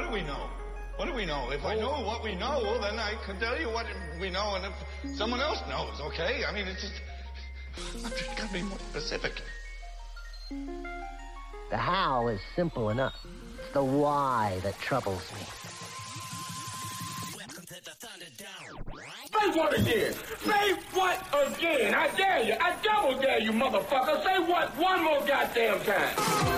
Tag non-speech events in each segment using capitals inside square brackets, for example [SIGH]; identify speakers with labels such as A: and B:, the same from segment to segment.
A: What do we know? What do we know? If I know what we know, then I can tell you what we know, and if someone else knows, okay? I mean, it's just. I've just got to be more specific.
B: The how is simple enough. It's the why that troubles me.
C: Say what again? Say what again? I dare you. I double dare you, motherfucker. Say what one more goddamn time.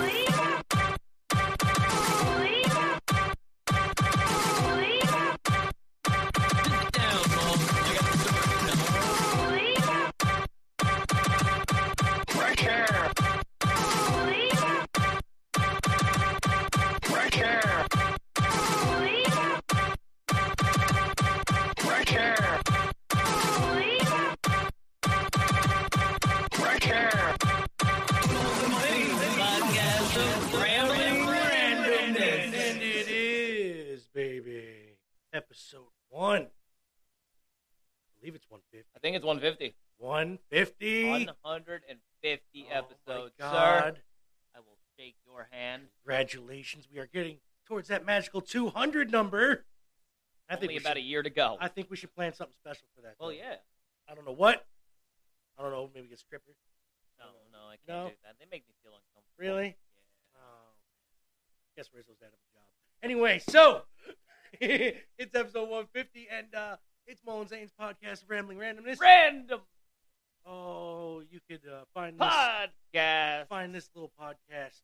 D: Congratulations. We are getting towards that magical 200 number. I think
E: Only
D: we
E: about
D: should,
E: a year to go.
D: I think we should plan something special for that.
E: well,
D: though.
E: yeah.
D: I don't know what. I don't know. Maybe get strippers.
E: No, no, I can't
D: No?
E: do that. They make me feel uncomfortable.
D: Really?
E: Yeah.
D: Oh, guess Rizzo's out of a job. Anyway, so [LAUGHS] it's episode 150, and uh, it's Mullen Zane's podcast, Rambling Randomness.
E: Random
D: oh, you could uh, find this
E: podcast.
D: find this little podcast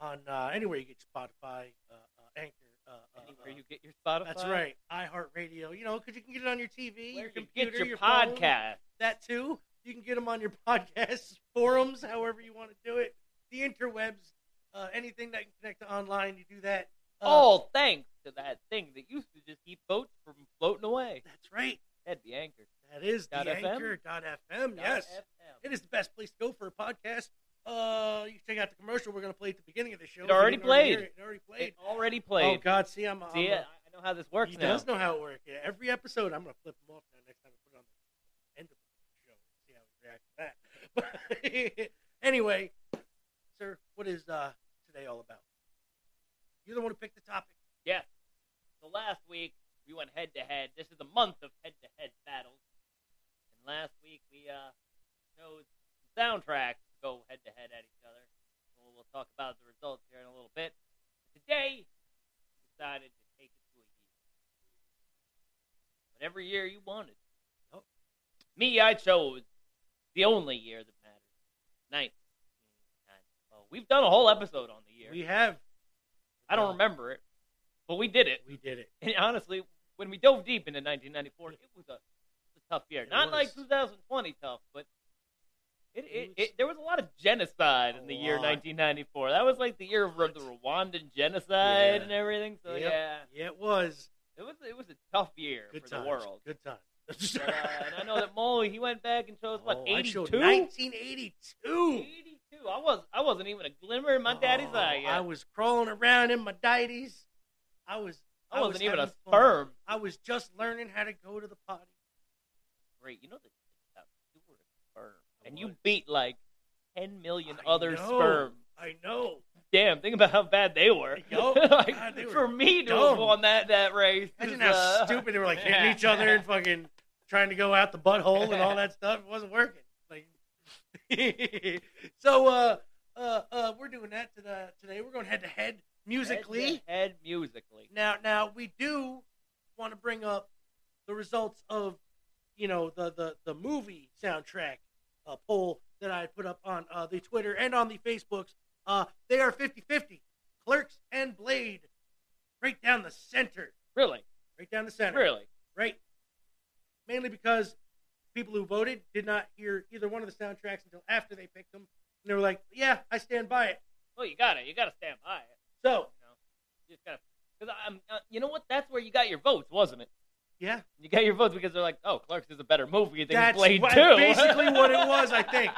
D: on uh, anywhere you get Spotify, uh, uh, Anchor. Uh, uh,
E: Anywhere
D: uh,
E: you get your Spotify.
D: That's right, iHeartRadio. You know, because you can get it on your TV,
E: Where
D: your
E: you
D: computer,
E: get your,
D: your phone,
E: podcast.
D: that too. You can get them on your [LAUGHS] podcast forums, however you want to do it. The interwebs, uh, anything that can connect to online, you do that.
E: All thanks to that thing that used to just keep boats from floating away.
D: that's right.
E: That'd be anchored.
D: That is the
E: FM?
D: Anchor FM. Yes,
E: FM.
D: it is the best place to go for a podcast. Uh, you can check out the commercial we're going to play at the beginning of the show.
E: It already played.
D: It, already played.
E: It already
D: Oh. God, see, I'm. I'm
E: See,
D: a-
E: I I know how this works now.
D: he
E: now.
D: does know how it works. Yeah, every episode, I'm going to flip him off now. Next time I put it on the end of the show, see how he reacts to that. [LAUGHS] But [LAUGHS] anyway, sir, what is uh, today all about? You're the one who picked the topic.
E: Yeah. So last week we went head to head. This is the month of head to head battles. And last week we uh chose soundtracks go head to head at each other. So we'll talk about the results here in a little bit. But Today we decided to take it to a year. Whatever year you wanted.
D: Nope.
E: Me, I chose the only year that matters. 1994. We've done a whole episode on the year.
D: We have.
E: I don't remember it, but we did it.
D: We did it.
E: And honestly, when we dove deep into 1994, it was a, it was a tough year.
D: It
E: Not like 2020 tough, but it,
D: It
E: it, there was a lot of genocide in the year
D: lot.
E: 1994. That was like the year of the Rwandan genocide
D: Yeah.
E: and everything. So
D: Yep.
E: yeah,
D: Yeah, it was.
E: it was it was a tough year
D: Good
E: for
D: times.
E: the world.
D: Good times. [LAUGHS]
E: But, uh, and I know that Molly, he went back and chose what
D: Oh, I showed
E: 82.
D: 1982.
E: 82. I was I wasn't even a glimmer in my daddy's
D: Oh,
E: eye yet.
D: I was crawling around in my dighties. I was.
E: I wasn't
D: was
E: even a
D: fun.
E: sperm.
D: I was just learning how to go to the potty.
E: great. You know the you were a sperm,
D: I
E: and you beat like ten million
D: I
E: other
D: know.
E: sperm.
D: I know.
E: Damn, think about how bad they were.
D: Yo, [LAUGHS]
E: Like,
D: God, they were
E: for me to
D: dumb.
E: have won that that race,
D: Imagine how
E: uh,
D: stupid they were, like hitting [LAUGHS] each other and fucking trying to go out the butthole and all that stuff. It wasn't working. Like, [LAUGHS] so uh, uh, uh, we're doing that to the, today. We're going head to head musically.
E: head, head musically.
D: Now, now we do want to bring up the results of, you know, the the the movie soundtrack uh, poll that I put up on uh, the Twitter and on the Facebooks. Uh, they are 50-50. Clerks and Blade, right down the center,
E: Really,
D: right down the center,
E: really.
D: right. Mainly because people who voted did not hear either one of the soundtracks until after they picked them, and they were like, "Yeah, I stand by it."
E: Well, you got to You got to stand by it.
D: So,
E: You know, you just gotta. Because I'm. Uh, you know what? That's where you got your votes, wasn't it?
D: Yeah,
E: You got your votes because they're like, oh, Clerks is a better movie than
D: That's
E: Blade
D: what-
E: Two.
D: basically what it was, I [LAUGHS] think.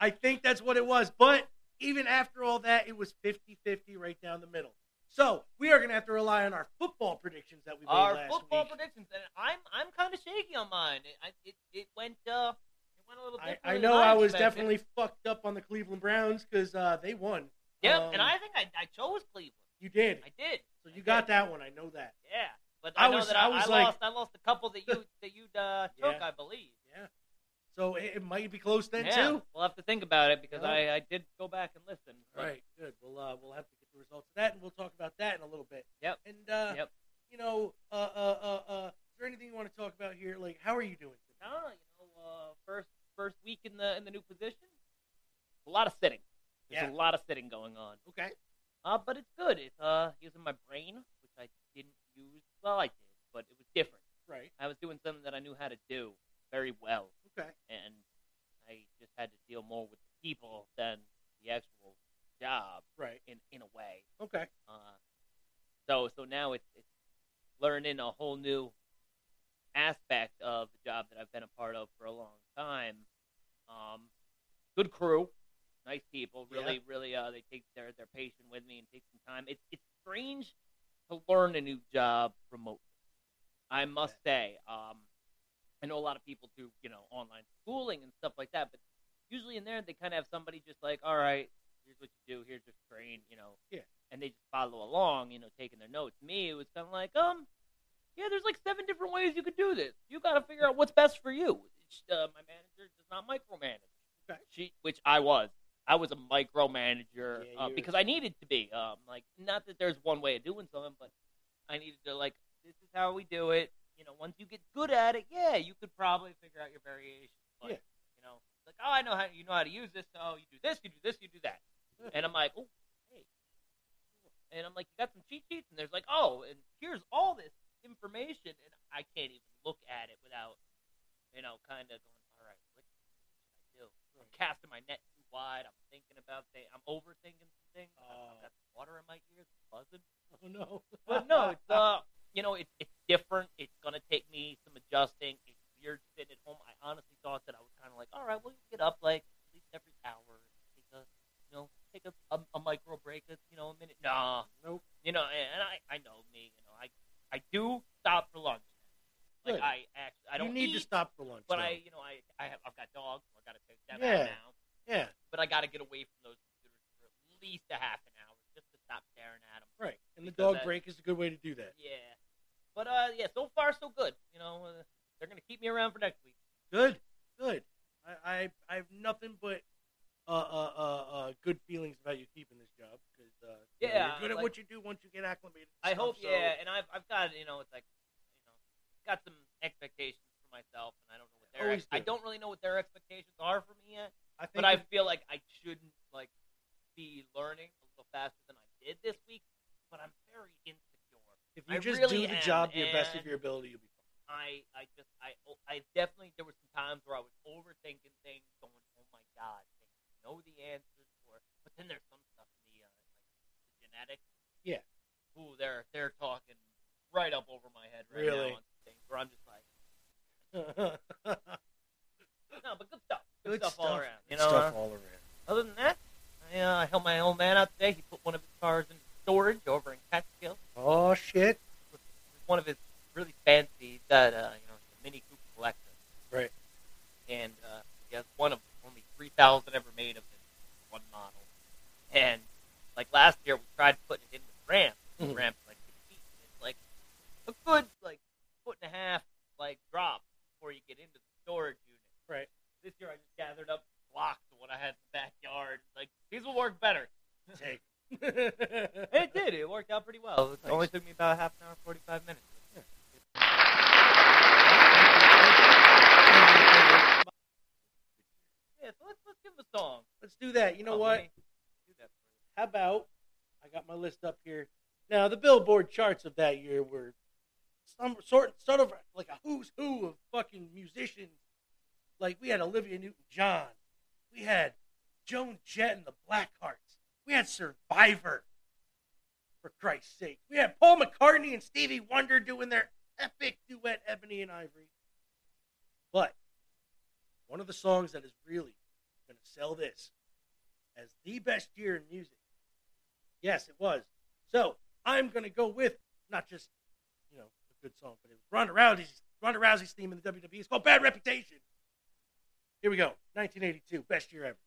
D: I think that's what it was. But even after all that, it was 50 50 right down the middle. So we are going to have to rely on our football predictions that we made last
E: Our
D: last
E: football
D: week.
E: predictions, and I'm I'm kind of shaky on mine. It, it, it went uh, it went a little
D: I. I know I was
E: expected.
D: definitely fucked up on the Cleveland Browns because uh, they won.
E: Yep,
D: Um,
E: and I think I, I chose Cleveland.
D: You did.
E: I did.
D: So
E: I
D: you got
E: did.
D: that one. I know that.
E: Yeah, but
D: I
E: I, know
D: was-
E: that
D: I
E: I,
D: was
E: I
D: like-
E: lost. I lost a couple that you that you uh, [LAUGHS] took,
D: Yeah.
E: I believe.
D: Yeah. So it, it might be close then
E: yeah,
D: too.
E: we'll have to think about it because
D: Yeah.
E: I, I did go back and listen. but-
D: Right. Good. We'll uh, we'll have to get the results of that, and we'll talk about that in a little bit.
E: Yep.
D: And uh,
E: Yep.
D: you know, uh, uh, uh, uh, is there anything you want to talk about here? Like, how are you doing?
E: No, you know, uh, first first week in the in the new position, a lot of sitting. There's
D: Yeah.
E: a lot of sitting going on.
D: Okay.
E: Uh, but it's good. It's uh using my brain, which I didn't use. Well, I did, but it was different.
D: Right.
E: I was doing something that I knew how to do very well,
D: Okay.
E: and I just had to deal more with the people than the actual job
D: Right.
E: in in a way.
D: Okay.
E: Uh, so so now it's it's learning a whole new aspect of the job that I've been a part of for a long time. Um, good crew, nice people, really
D: Yeah.
E: really uh, they take their their patient with me and take some time. It's it's strange to learn a new job remotely. I must say, um, I know a lot of people do you know online schooling and stuff like that, but usually in there they kind of have somebody just like, all right, here's what you do, here's your screen, you know,
D: Yeah.
E: and they just follow along, you know, taking their notes. Me, it was kind of like, um, yeah, there's like seven different ways you could do this. You got to figure out what's best for you. Uh, my manager does not micromanage.
D: Okay.
E: She, which I was. I was a micromanager
D: Yeah,
E: uh, because I needed to be. Um, like, not that there's one way of doing something, but I needed to like, this is how we do it. You know, once you get good at it, yeah, you could probably figure out your variations. But,
D: Yeah.
E: You know, like, oh, I know how you know how to use this. So you do this, you do this, you do that. And I'm like, oh, hey. And I'm like, you got some cheat sheets? And there's like, oh, and here's all this information, and I can't even look at it without, you know, kind of going, all right, what should I do? I'm casting my net wide. I'm thinking about things. I'm overthinking some things.
D: Oh.
E: I've got water in my ears, buzzing. [LAUGHS]
D: Oh no.
E: But no, it's uh, you know, it's it's different. It's gonna take me some adjusting. It's weird sitting at home. I honestly thought that I was kind of like, all right, well, you get up like at least every hour, take a, you know, take a, a, a micro break, a, you know, a minute. Nah,
D: Nope.
E: you know, and, and I I know me, you know, I I do stop for lunch. Like
D: Good.
E: I actually I don't
D: you need
E: eat,
D: to stop for lunch.
E: but
D: though.
E: I you know I I have I've got dogs, so I gotta take them
D: Yeah.
E: out now.
D: Yeah.
E: But I gotta get away from those computers for at least a half an hour just to stop staring at them.
D: Right. And the dog
E: that-
D: break is a good way to do that.
E: Yeah. But uh, yeah, so far so good. You know, uh, they're gonna keep me around for next week.
D: Good. Good. I I, I have nothing but uh, uh, uh, uh, good feelings about you keeping this job because uh, you know,
E: Yeah,
D: you're good at
E: like-
D: what you do once you get acclimated.
E: I
D: stuff,
E: hope,
D: so-
E: yeah. And I've I've got you know, it's like, you know, got some expectations for myself, and I don't know what their ex- I don't really know what their expectations are for me yet.
D: I
E: But I feel like I shouldn't like be learning a little faster than I did this week. But I'm very insecure.
D: if you
E: I
D: just
E: really
D: do the
E: am,
D: job to the best of your ability, you'll be fine.
E: I I just I I definitely there were some times where I was overthinking things, going, oh my god, I know the answers for. But then there's some stuff in the uh, like the genetics.
D: Yeah.
E: Ooh, they're they're talking right up over my head right
D: Really?
E: now on things where I'm just like, [LAUGHS] no, but good stuff, good, stuff, all around. You know.
D: stuff
E: uh,
D: all around.
E: other than that, I, uh, I helped my old man out today. He put one of his cars in storage over in Catskill.
D: Oh shit!
E: one of his really fancy that uh, you know the Mini Cooper collector.
D: Right.
E: And uh, he has one of only three thousand ever made of this one model. And like last year, we tried putting it in with ramp. The
D: Mhm.
E: ramp's like six feet. And it's like a good like foot and a half like drop before you get into the storage unit.
D: Right.
E: This year, I just gathered up blocks of what I had in the backyard. Like these will work better.
D: Take. [LAUGHS]
E: It did. It worked out pretty well. It
D: Nice.
E: only took me about half an hour, forty-five minutes. Yeah, so let's let's give him a song.
D: Let's do that. You know
E: Oh,
D: what?
E: do that.
D: How about I got my list up here. Now the Billboard charts of that year were some sort sort of like a who's who of fucking musicians. Like we had Olivia Newton-John, we had Joan Jett and the Blackhearts, we had Survivor. For Christ's sake, we had Paul McCartney and Stevie Wonder doing their epic duet, Ebony and Ivory. But one of the songs that is really going to sell this as the best year in music. Yes, it was. So I'm going to go with not just you know a good song, but it was Ronda Rousey's Ronda Rousey's theme in the WWE. It's called Bad Reputation. Here we go, 1982, best year ever.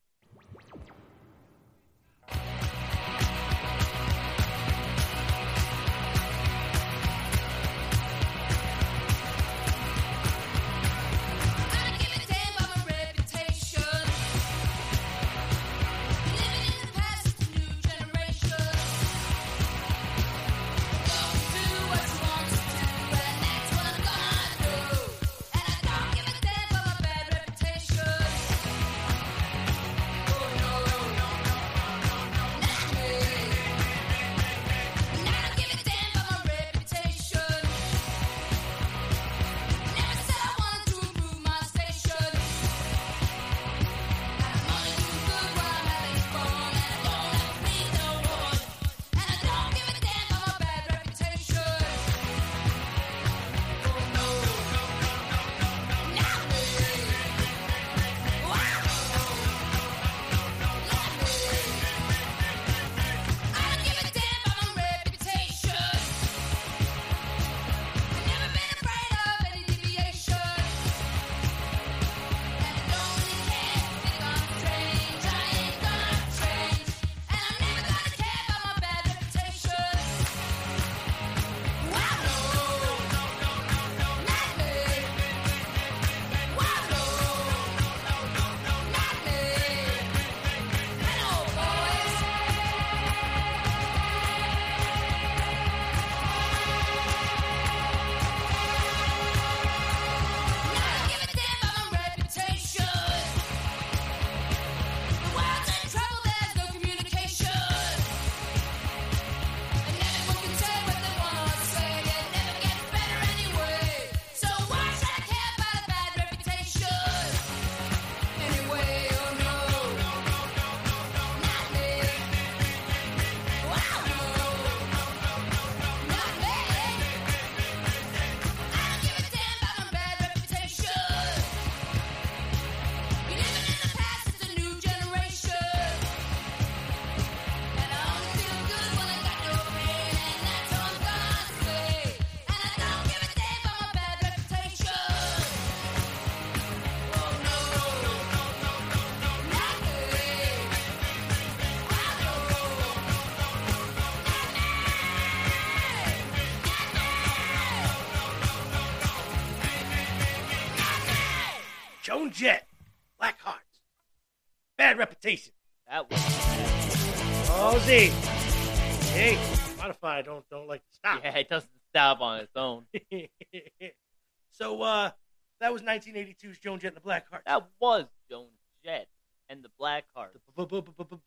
E: It doesn't stop on its own. [LAUGHS]
D: so uh, that was 1982's Joan Jett and the Black Hearts.
E: That was Joan Jett and the Black Heart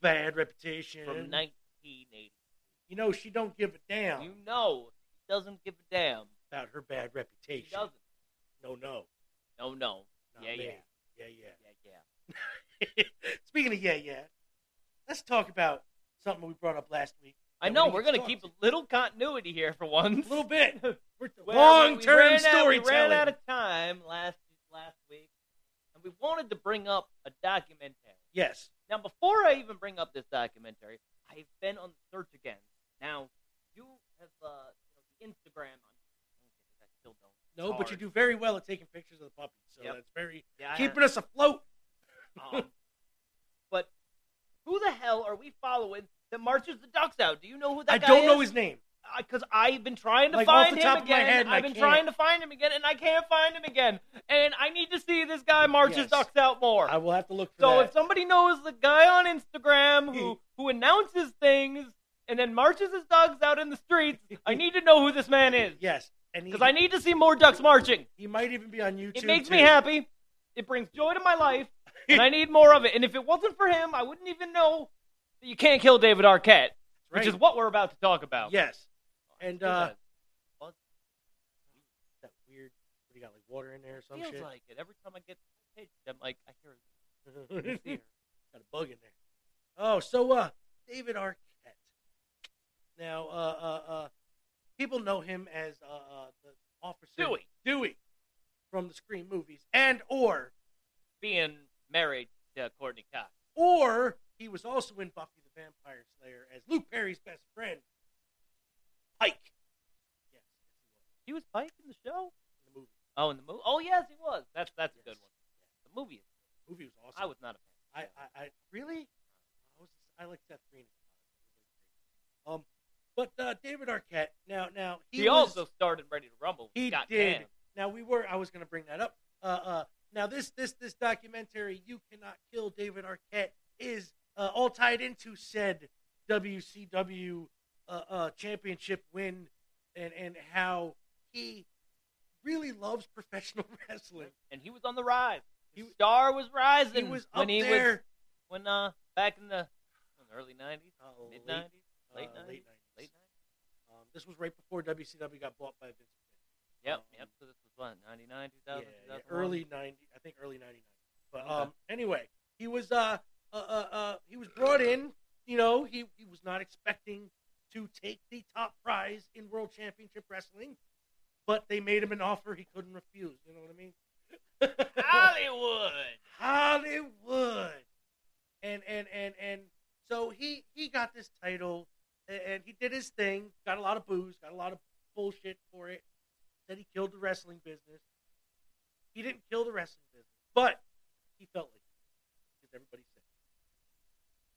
D: Bad reputation.
E: from 1980.
D: You know she don't give a damn
E: You know, she doesn't give a damn.
D: about her bad reputation.
E: doesn't.
D: No, no.
E: No, no.
D: Not
E: Yeah,
D: me.
E: yeah.
D: yeah,
E: Yeah, yeah.
D: yeah. [LAUGHS] Speaking of yeah, yeah, let's talk about something we brought up last week.
E: I know
D: we
E: we're gonna keep a little continuity here for once.
D: A little bit. [LAUGHS]
E: Well,
D: Long term storytelling.
E: We ran out of time last last week, and we wanted to bring up a documentary.
D: yes.
E: Now, before I even bring up this documentary, I've been on the search again. Now, you have uh, you know, the Instagram on. I still don't.
D: No,
E: It's
D: but you do very well at taking pictures of the puppies. So
E: Yep.
D: that's very
E: Yeah,
D: keeping us afloat.
E: Um, but who the hell are we following that marches the ducks out? Do you know who that guy?
D: I
E: guy
D: don't know
E: is?
D: his name.
E: because I've been trying to
D: Like, off
E: find
D: the
E: him
D: top of my
E: again.
D: head, and I
E: I've been
D: can't.
E: trying to find him again, and I can't find him again. And I need to see this guy march his
D: Yes.
E: ducks out more.
D: I will have to look for
E: so
D: that.
E: if somebody knows the guy on Instagram who who announces things and then marches his dogs out in the streets, [LAUGHS] I need to know who this man is
D: yes, and he,
E: because I need to see more ducks marching.
D: he might even be on YouTube.
E: It makes
D: too.
E: me happy. It brings joy to my life, and I need more of it. And if it wasn't for him, I wouldn't even know you can't kill David Arquette, which is what we're about to talk about.
D: Yes, and uh,
E: What?
D: that weird. What do you got? Like water in there or some
E: feels
D: shit?
E: like it every time I get page. I'm like, I hear [LAUGHS]
D: got a bug in there. Oh, so uh, David Arquette. Now, uh, uh, uh, people know him as uh, uh, the officer
E: Dewey.
D: Dewey from the Scream movies, and or
E: being married to Courteney Cox.
D: or he was also in Buffy the Vampire Slayer as Luke Perry's best friend, Pike. Yes, yes,
E: He was He was Pike in the show.
D: in the movie.
E: Oh, in the movie. Oh, yes, he was. That's that's a good one. The movie. is-
D: The movie was awesome.
E: I was not a fan.
D: I, I, I really, I was, I like Seth Green. Um, but uh, David Arquette. Now, now
E: He,
D: he, was,
E: also started Ready to Rumble.
D: he
E: Scott
D: did.
E: Caan.
D: Now we were. I was going to bring that up. Uh, uh, now this this this documentary, "You Cannot Kill David Arquette," is uh, all tied into said WCW uh, uh, championship win, and and how he really loves professional [LAUGHS] wrestling.
E: and he was on the rise.
D: He-
E: His star was rising.
D: He was
E: when
D: up
E: he
D: there.
E: was when uh back in the, in the early '90s,
D: uh,
E: mid
D: late-
E: '90s, late
D: uh,
E: '90s,
D: late 90s.
E: late '90s.
D: Um, this was right before WCW got bought by Vince McMahon.
E: Yep,
D: Um,
E: yep. So this was what '99, 2000,
D: yeah,
E: 2001?
D: early ninety, I think early ninety nine. But
E: Okay.
D: um, anyway, he was uh, uh, uh, uh, he was brought in. You know, he he was not expecting to take the top prize in World Championship Wrestling, but they made him an offer he couldn't refuse. You know what I mean? [LAUGHS]
E: Hollywood.
D: Hollywood, and and and and so he he got this title, and, he did his thing. Got a lot of booze, got a lot of bullshit for it. Said he killed the wrestling business. He didn't kill the wrestling business, but he felt like because everybody.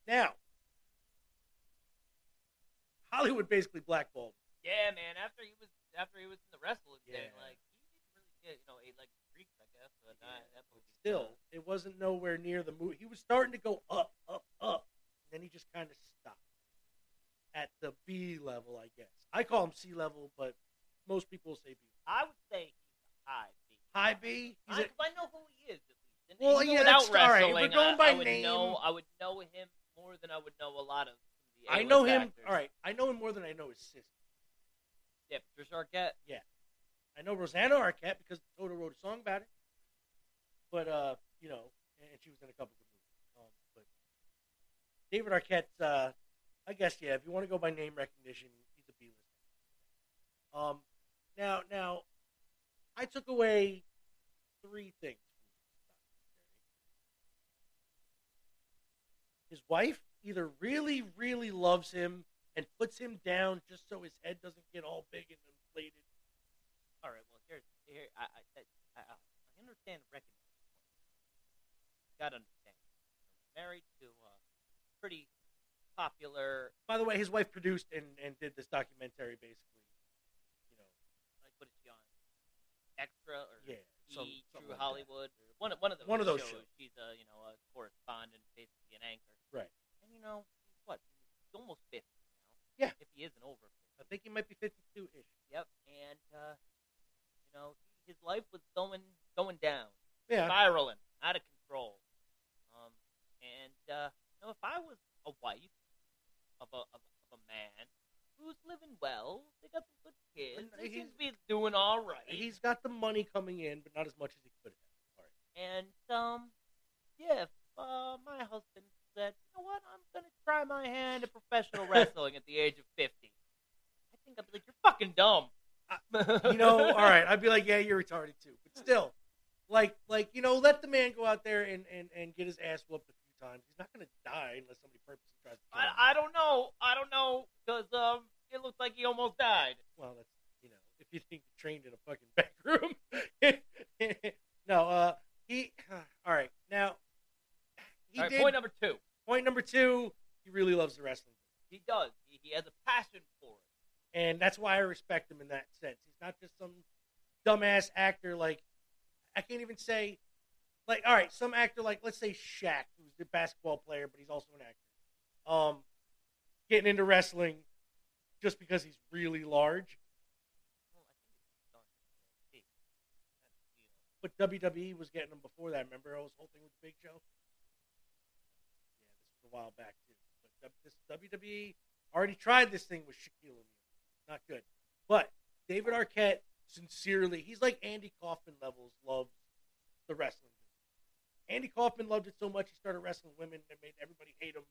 D: Now, Hollywood basically blackballed. him.
E: Yeah, man. After he was after he was in the wrestling thing, like he didn't really get you know Eight Legged Freaks, I guess. But
D: Yeah.
E: That movie
D: Still, it wasn't nowhere near the movie. He was starting to go up, up, up. and Then he just kind of stopped at the B level, I guess. I call him C level, but most people say B.
E: I would say he's a high B.
D: High B. He's
E: I,
D: a,
E: I know who he is at least. And
D: Well, yeah, that's- all right, we're going
E: I,
D: by
E: I
D: name-
E: know I would know him more than I would know a lot of. The
D: I know him.
E: actors.
D: All right, I know him more than I know his sister.
E: Yeah, Patricia Arquette.
D: Yeah, I know Rosanna Arquette because Toto wrote a song about it. But uh, you know, and she was in a couple of movies. Um, but David Arquette's, uh, I guess, yeah. If you want to go by name recognition, he's a B list. Um, now, now, I took away three things. His wife either really, really loves him and puts him down just so his head doesn't get all big and inflated.
E: All right. Well, here's here. I I I, I, I understand recognition. Gotta understand. Married to a pretty popular,
D: By the way, his wife produced and, and did this documentary basically. You know,
E: like what is she on? Extra or
D: yeah. some-
E: E True
D: like that.
E: Hollywood, or one of one of those.
D: One of those
E: shows.
D: shows.
E: She's a you know a correspondent, basically an anchor.
D: Right.
E: And you know, he's what? He's almost fifty now.
D: Yeah.
E: If he isn't over. 50.
D: I think he might be 52 ish.
E: Yep. And uh, you know, his life was going going down,
D: Yeah.
E: spiraling out of control. Um, and uh, you know, if I was a wife of a of, of a man who's living well, they got some good kids,
D: he's-
E: seems to be doing all right.
D: He's got the money coming in, but not as much as he could have. All right.
E: And um, yeah, if uh, my husband said, you know what, I'm gonna try my hand at professional wrestling at the age of fifty, I think I'd be like, you're fucking dumb.
D: You know, all right, I'd be like, yeah, you're retarded too. But still, like, like you know, let the man go out there and, and, and get his ass whooped a few times. He's not gonna die unless somebody purposely tries to kill him.
E: I, I don't know. I don't know because um, it looks like he almost died.
D: well, that's you know, if you think he trained in a fucking [LAUGHS] back room. [LAUGHS] no, uh, he. [SIGHS] All right, now he
E: right,
D: did.
E: point number two.
D: point number two, he really loves the wrestling.
E: He does. He, he has a passion for it.
D: and that's why I respect him in that sense. He's not just some dumbass actor. Like I can't even say, like, all right, some actor like let's say Shaq, who's a basketball player, but he's also an actor. Um, getting into wrestling just because he's really large,
E: Well, I think it's done.
D: but WWE was getting him before that. Remember, I was whole thing with Big Show. Yeah, this was a while back too. But this WWE already tried this thing with Shaquille O'Neal. Not good. But David Arquette, sincerely, he's like Andy Kaufman levels, loves the wrestling. Andy Kaufman loved it so much he started wrestling women and made everybody hate him.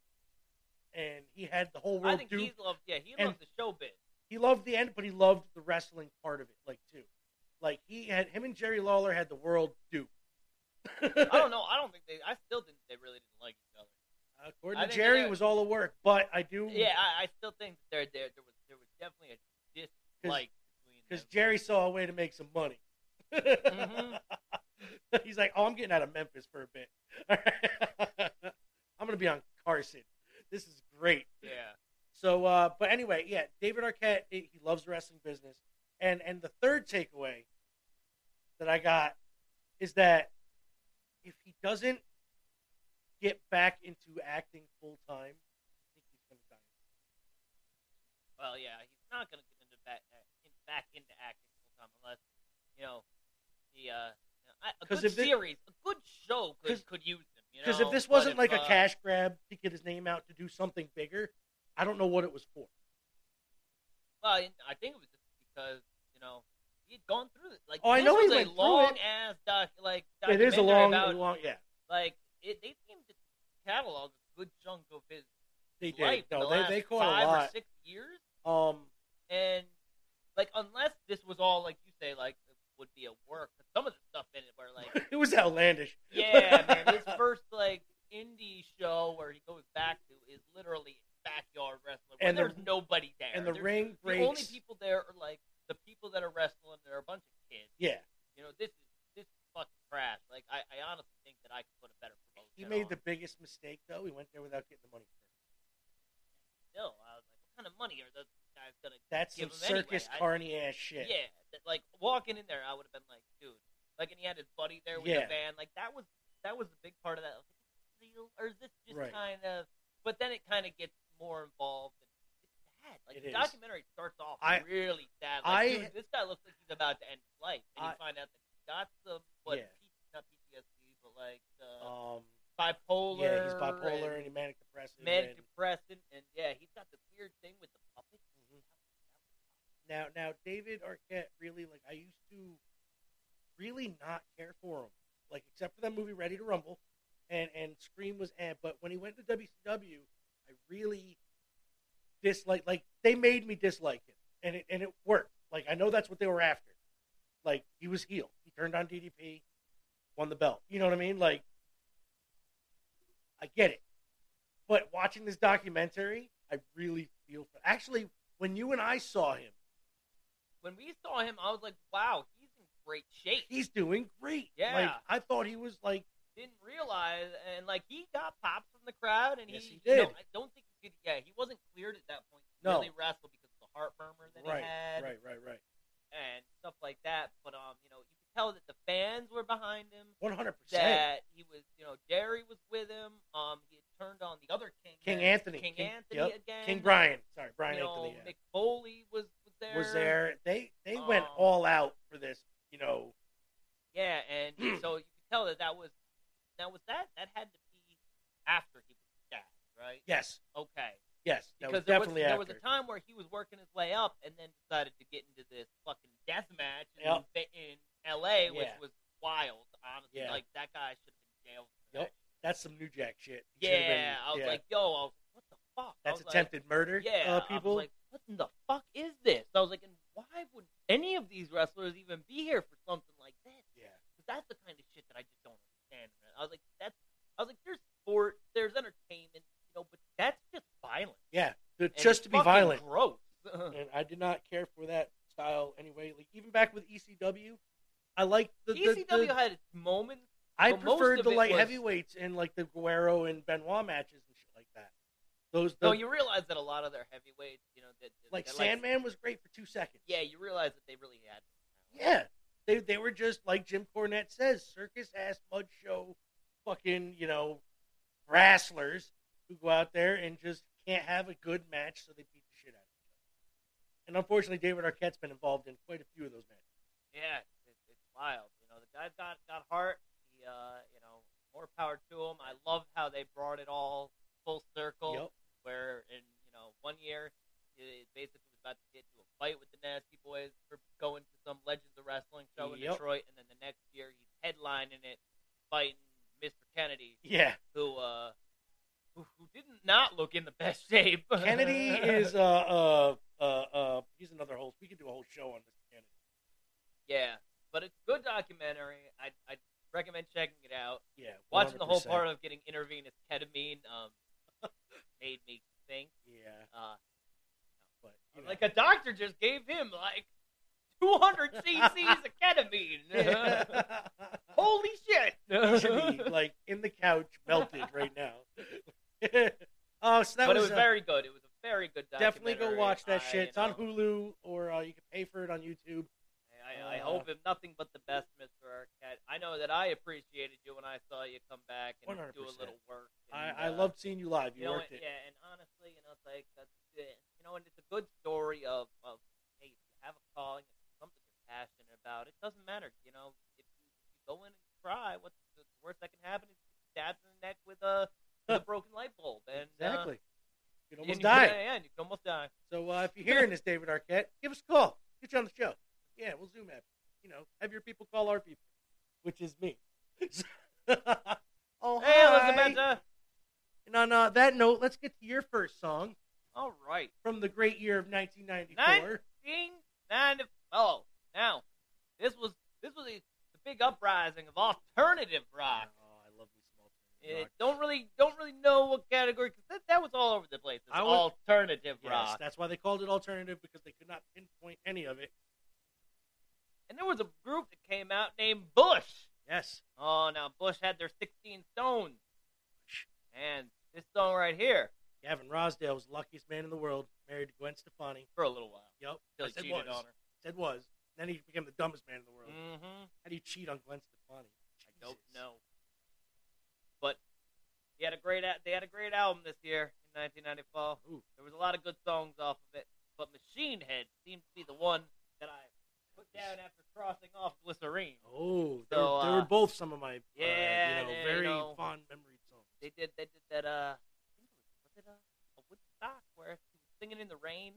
D: And he had the whole world
E: I think
D: do.
E: he's loved. Yeah, he loves the showbiz.
D: He loved the end, but he loved the wrestling part of it, like too. Like he had him and Jerry Lawler had the world duped.
E: I don't [LAUGHS] know. I don't think they. I still didn't they really didn't like.
D: According to Jerry, it was all a work, but I do
E: Yeah, I, I still think there there there was there was definitely a dislike between
D: because. Jerry saw a way to make some money.
E: Mhm. [LAUGHS]
D: He's like, "Oh, I'm getting out of Memphis for a bit. [LAUGHS] I'm gonna be on Carson. This is great."
E: Yeah.
D: So, uh, but anyway, yeah, David Arquette, he he loves the wrestling business, and and the third takeaway that I got is that if he doesn't get back into acting full time, I think he's gonna die.
E: Well, yeah, he's not gonna get into back uh, back into acting full time unless you know he uh you a good
D: if it-
E: series, a good show could could use him. You
D: Because
E: know?
D: if this wasn't like a
E: uh,
D: cash grab to get his name out to do something bigger, I don't know what it was for.
E: Well, I think it was just because you know he'd gone through this. Like,
D: Oh, I know he
E: was a long ass doc, like
D: It is a long,
E: about,
D: long, yeah.
E: like it. They seem to catalog a good chunk of his
D: They did.
E: life. in
D: No,
E: the
D: they they caught
E: five
D: a lot.
E: or six years,
D: Um,
E: and like unless this was all like you say, like it would be a work. But some of the stuff in it were like, [LAUGHS]
D: it was outlandish.
E: yeah, [LAUGHS] man, his first like indie show where he goes back to is literally backyard wrestling. Where
D: And the-
E: there's nobody there,
D: and the
E: There's-
D: ring
E: the only people there are like the people that are wrestling. There are a bunch of kids.
D: Yeah,
E: You know, this is this is fucking trash. Like I, I honestly think that I could put a better
D: he made
E: on.
D: the biggest mistake though. He went there without getting the money first.
E: Still, I was like, what kind of money are those guys gonna?
D: That's
E: Give
D: some
E: anyway.
D: circus
E: I-
D: carny ass shit.
E: Yeah, that, like walking in there, I would have been like, dude, like, and he had his buddy there with
D: Yeah.
E: the band. Like that was that was a big part of that. I like, is this real or is this just
D: Right.
E: kind of? But then it kind of gets more involved. And it's sad. Like
D: It
E: the
D: is.
E: documentary starts off
D: I-
E: really sad.
D: I-
E: Like, dude, this guy looks like he's about to end his life, and
D: I-
E: you find out that he's got some what
D: Yeah.
E: Not PTSD, but like uh,
D: Um,
E: bipolar.
D: yeah, he's bipolar and,
E: and
D: he manic depressive.
E: manic
D: and-
E: depressant, and yeah, he's got this weird thing with the puppet.
D: Now, now David Arquette really like I used to really not care for him, like except for that movie Ready to Rumble, and and Scream was eh. But when he went to WCW, I really disliked. Like they made me dislike him, and it and it worked. Like I know that's what they were after. Like he was heel. He turned on DDP, won the belt. You know what I mean? Like I get it. But watching this documentary, I really feel for. Actually, when you and I saw him.
E: When we saw him, I was like, wow, he's in great shape.
D: he's doing great.
E: Yeah.
D: Like I thought he was like
E: didn't realize, and like he got pops from the crowd, and
D: Yes,
E: he,
D: he
E: you know,
D: did.
E: I don't think he could. Yeah, he wasn't cleared at that point to
D: No.
E: really wrestle because of the heart murmur that
D: right,
E: he had
D: right, right, right.
E: and stuff like that. But um, you know, tell that the fans were behind him.
D: One hundred percent.
E: That he was, you know, Jerry was with him. Um, he had turned on the other king,
D: King Anthony.
E: King,
D: King-
E: Anthony
D: yep.
E: again,
D: King Brian. Sorry,
E: You
D: Brian
E: know,
D: Anthony. yeah.
E: Mick Foley was was there.
D: was there. They they went
E: Um,
D: all out for this. You know,
E: Yeah, and [CLEARS THROAT] so you can tell that that was now was that that had to be after he was stabbed, right?
D: yes,
E: Okay.
D: yes, that
E: Because
D: was
E: there was,
D: definitely
E: there was a time where he was working his way up and then decided to get into this fucking death match in,
D: Yep.
E: in L.A., which
D: Yeah.
E: was wild. Honestly,
D: Yeah.
E: like that guy should have been jailed.
D: Yep.
E: that.
D: That's some New Jack shit. He
E: Yeah,
D: been-
E: I was
D: yeah.
E: like, yo, I was, what the fuck?
D: That's
E: was like,
D: attempted murder.
E: yeah,
D: uh,
E: I
D: people.
E: was like, what in the fuck is this? I was like, and why would any of these wrestlers even be here for something like this?
D: yeah,
E: Because that's the kind of shit that I just don't understand. Man. I was like, that's. I was like, there's sport, there's entertainment, you know, but that's just violent.
D: yeah. Just to be violent.
E: Gross. [LAUGHS]
D: and I did not care for that style anyway. Like even back with ECW, I like the, the,
E: ECW
D: the-
E: had its moments.
D: I preferred the light
E: was-
D: heavyweights and like the Guerrero and Benoit matches and shit like that. Those,
E: No, you realize that a lot of their heavyweights, you know, that
D: like Sandman was great for two seconds.
E: yeah, you realize that they really had.
D: Yeah, they they were just like Jim Cornette says, circus ass mud show, fucking you know, wrestlers who go out there and just can't have a good match, so they beat the shit out of each other. And unfortunately, David Arquette's been involved in quite a few of those matches.
E: Yeah, wild. You know, the guy's got got heart. He, uh, you know, more power to him. I love how they brought it all full circle.
D: Yep.
E: Where in you know one year, he basically was about to get into a fight with the Nasty Boys for going to some Legends of Wrestling show in
D: Yep.
E: Detroit, and then the next year he's headlining it, fighting Mr. Kennedy,
D: Yeah,
E: who uh, who, who didn't not look in the best [LAUGHS] shape.
D: Kennedy is uh uh uh uh he's another whole. We could do a whole show on this Kennedy.
E: yeah, but it's a good documentary. I I recommend checking it out.
D: Yeah,
E: Watching the whole part of getting intravenous ketamine um, [LAUGHS] made me think.
D: Yeah,
E: Uh,
D: but you know.
E: like a doctor just gave him like 200 [LAUGHS] cc's of ketamine. [LAUGHS] Holy shit!
D: He should be like in the couch, melted right now. oh, so that
E: but
D: was,
E: it was
D: uh,
E: very good. It was a very good
D: definitely go watch that
E: I,
D: shit. It's
E: you
D: on Hulu, or uh, you can pay for it on YouTube.
E: I, I
D: Uh,
E: hope if nothing but the best, Mr. Arquette. I know that I appreciated you when I saw you come back and do a little work.
D: I,
E: and,
D: I
E: uh,
D: loved seeing you live. You,
E: you know,
D: worked
E: and-
D: it.
E: yeah, and honestly, you know, it's like that's it. You know, and it's a good story of, of hey, if you have a calling, if something you're passionate about, it doesn't matter. You know, if you, if you go in and cry, what's the worst that can happen is you stabbed in the neck with a, with a [LAUGHS] broken light bulb, and
D: Exactly. You
E: uh,
D: can almost
E: you-
D: die.
E: Yeah, yeah, you can almost die.
D: So uh, if you're hearing this, David Arquette, give us a call. Get you on the show. Yeah, we'll zoom at you. You know, have your people call our people, which is me. [LAUGHS] oh,
E: Hey,
D: hi.
E: Elizabeth.
D: And on uh, that note, let's get to your first song
E: All right.
D: from the great year of 1994.
E: 1990. Oh, now this was this was a, the big uprising of alternative rock.
D: Oh, I love some alternative rock.
E: don't really don't really know what category because that, that was all over the place.
D: Would-
E: alternative
D: Yes,
E: rock,
D: that's why they called it alternative because they could not pinpoint any of it.
E: And there was a group that came out named Bush.
D: Yes.
E: Oh, now Bush had their 16 Stones, and this song right here
D: Gavin Rossdale was the luckiest man in the world, married to Gwen Stefani.
E: for a little while
D: Yep.
E: till he
D: said
E: cheated
D: was.
E: on her.
D: Said was. Then he became the dumbest man in the world.
E: Mm-hmm.
D: How do you cheat on Gwen Stefani?
E: I
D: don't
E: know, but he had a great they had a great album this year in 1994.
D: Ooh.
E: There was a lot of good songs off of it, but Machine Head seemed to be the one that I put down after crossing off Glycerine.
D: Oh, they,
E: So,
D: were, they
E: uh,
D: were both some of my
E: yeah,
D: uh, you know,
E: they-
D: very
E: you know,
D: fond memory songs.
E: They did they did that uh I think it was, it a, a Woodstock where he was singing in the rain,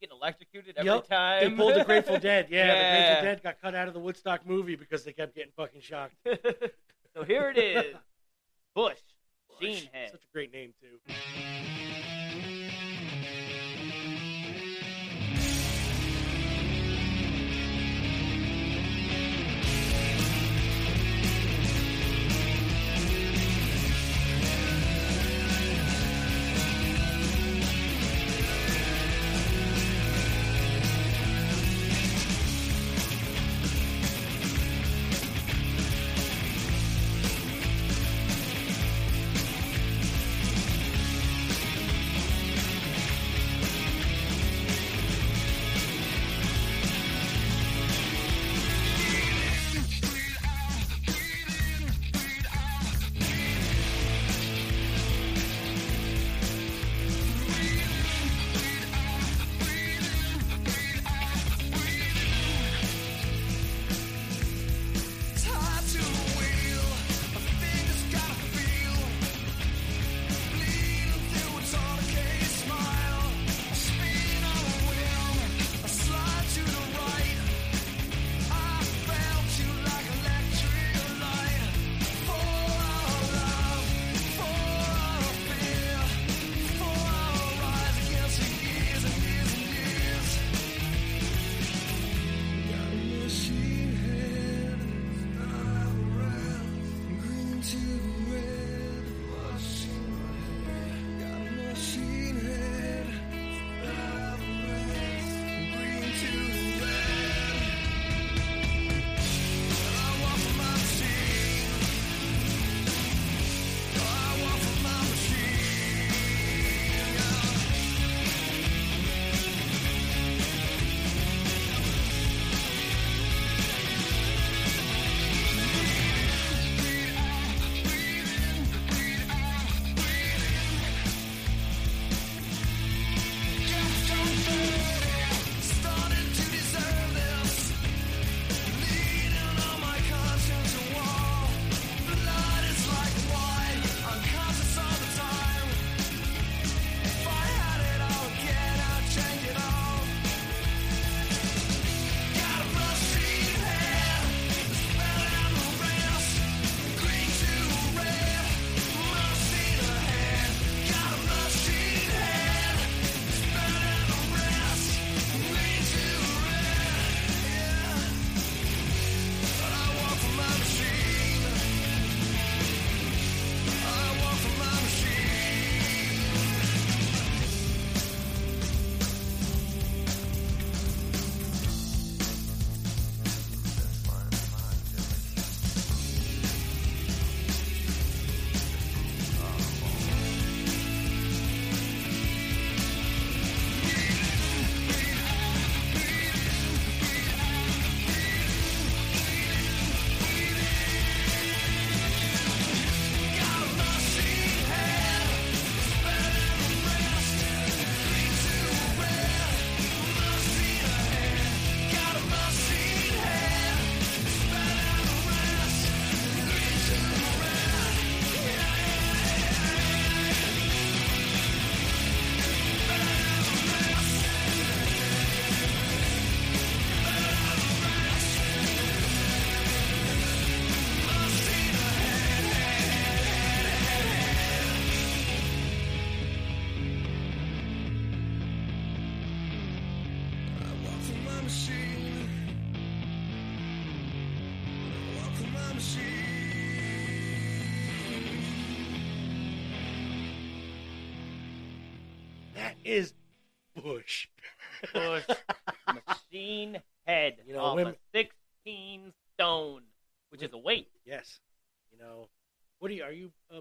E: getting electrocuted every
D: Yep,
E: time.
D: They pulled the Grateful [LAUGHS] Dead. Yeah, the Grateful Dead got cut out of the Woodstock movie because they kept getting fucking shocked. [LAUGHS]
E: so here it is, [LAUGHS] Bush, Machine Head.
D: Such a great name too.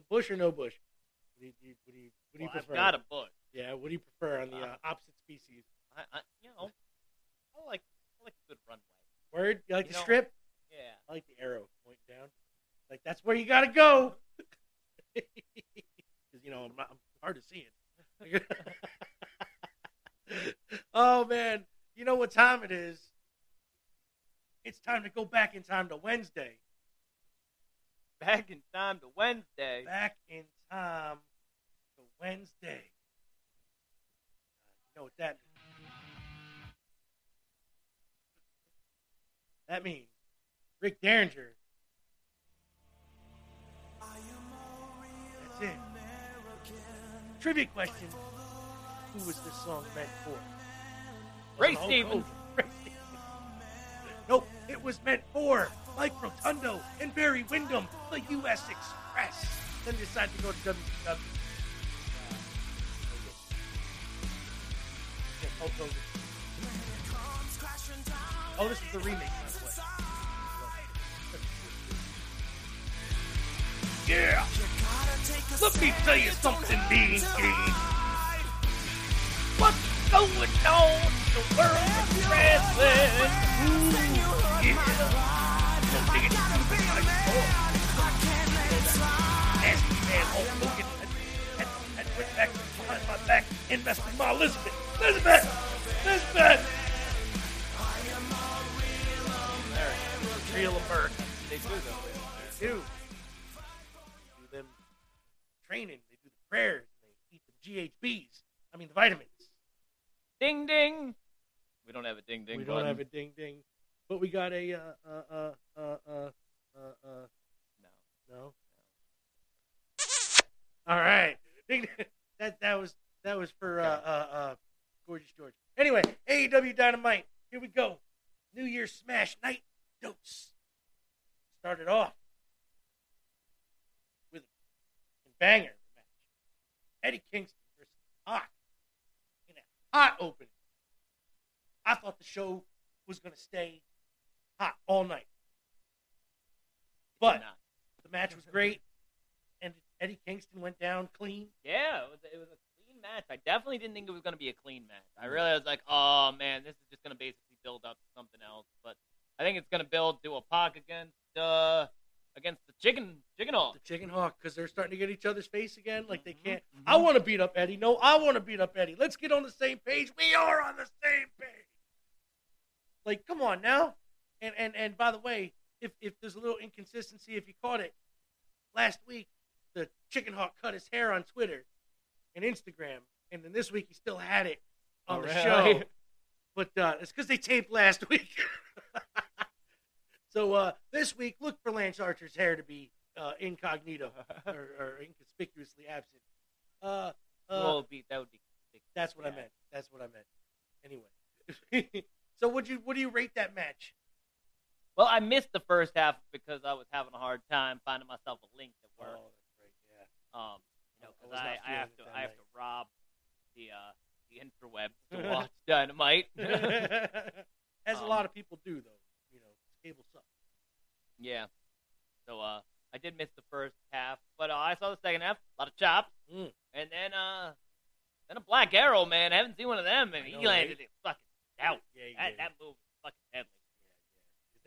D: Bush or no Bush? What do you, what do you, what do you, what do you
E: Well, I've got a bush.
D: Yeah, what do you prefer on the uh,
E: Uh,
D: opposite species?
E: I, I, you know, I like, I like a good runway.
D: Word? You like
E: You
D: the
E: know-
D: strip?
E: Yeah.
D: I like the arrow pointing down. Like that's where you gotta go. [LAUGHS] Because you know I'm, not, I'm hard to see it. [LAUGHS] oh man, you know what time it is? It's time to go back in time to Wednesday.
E: Back in time to Wednesday.
D: Back in time to Wednesday. You know what that means? That means Rick Derringer. That's it. Trivia question. Who was this song meant for?
E: Ray Stevens.
D: Ray Stevens. [LAUGHS] Nope, it was meant for Mike Rotundo and Barry Windham, the U.S. Express. Then decided to go to WCW. Hulk Hogan. Oh, this is the remake. Yeah! Let me tell you something, Mean Gene. What's going on in the world of wrestling? Ooh, yeah. Don't dig it too much more. Nasty man Hulk Hogan had, had, had went back behind my back and messed with my Elizabeth. Elizabeth! Elizabeth! Real America.
E: They do though.
D: They do. They do them training. They do the prayers. They eat the GHBs. I mean the vitamins.
E: Ding ding. We don't have a ding ding.
D: we don't
E: button.
D: have a ding ding, but we got a uh uh uh uh uh uh. uh
E: No.
D: no. All right. [LAUGHS] That that was that was for uh uh uh gorgeous George. Anyway, AEW Dynamite. Here we go. New Year's Smash Night Dose. Started off with a banger match. Eddie Kingston versus Hot in a hot opening. I thought the show was going to stay hot all night. But the match was great, and Eddie Kingston went down clean.
E: Yeah, it was, it was a clean match. I definitely didn't think it was going to be a clean match. I really was like, oh man, this is just going to basically build up to something else. But I think it's going to build to a Pac against uh against the chicken chicken hawk.
D: The Chicken Hawk, because they're starting to get each other's face again. Like they
E: Mhm,
D: can't.
E: mhm.
D: I want to beat up Eddie. No, I want to beat up Eddie. Let's get on the same page. We are on the same page. Like, come on now. And and and by the way, if if there's a little inconsistency, if you caught it last week, the Chicken Hawk cut his hair on Twitter and Instagram, and then this week he still had it on
E: Oh,
D: the
E: really?
D: show. [LAUGHS] But uh, it's because they taped last week. [LAUGHS] so uh, this week, look for Lance Archer's hair to be uh, incognito [LAUGHS] or, or inconspicuously absent. Uh, uh,
E: well, be, that would be.
D: that's what I meant. That's what I meant. Anyway, so would you what do you rate that match?
E: Well, I missed the first half because I was having a hard time finding myself a link that worked.
D: Oh, that's right.
E: Um, you know, because
D: not
E: I, I have to I have
D: night.
E: to rob the uh the interwebs [LAUGHS] to watch Dynamite.
D: Yeah. [LAUGHS] As a
E: Um,
D: lot of people do, though. You know, cable sucks.
E: yeah. So uh, I did miss the first half, but uh, I saw the second half. A lot of chops,
D: Mm.
E: and then uh, then a Black Arrow man. I haven't seen one of them, and
D: I
E: he landed
D: right?
E: fucking out.
D: Yeah, yeah,
E: That
D: yeah.
E: that move was fucking deadly.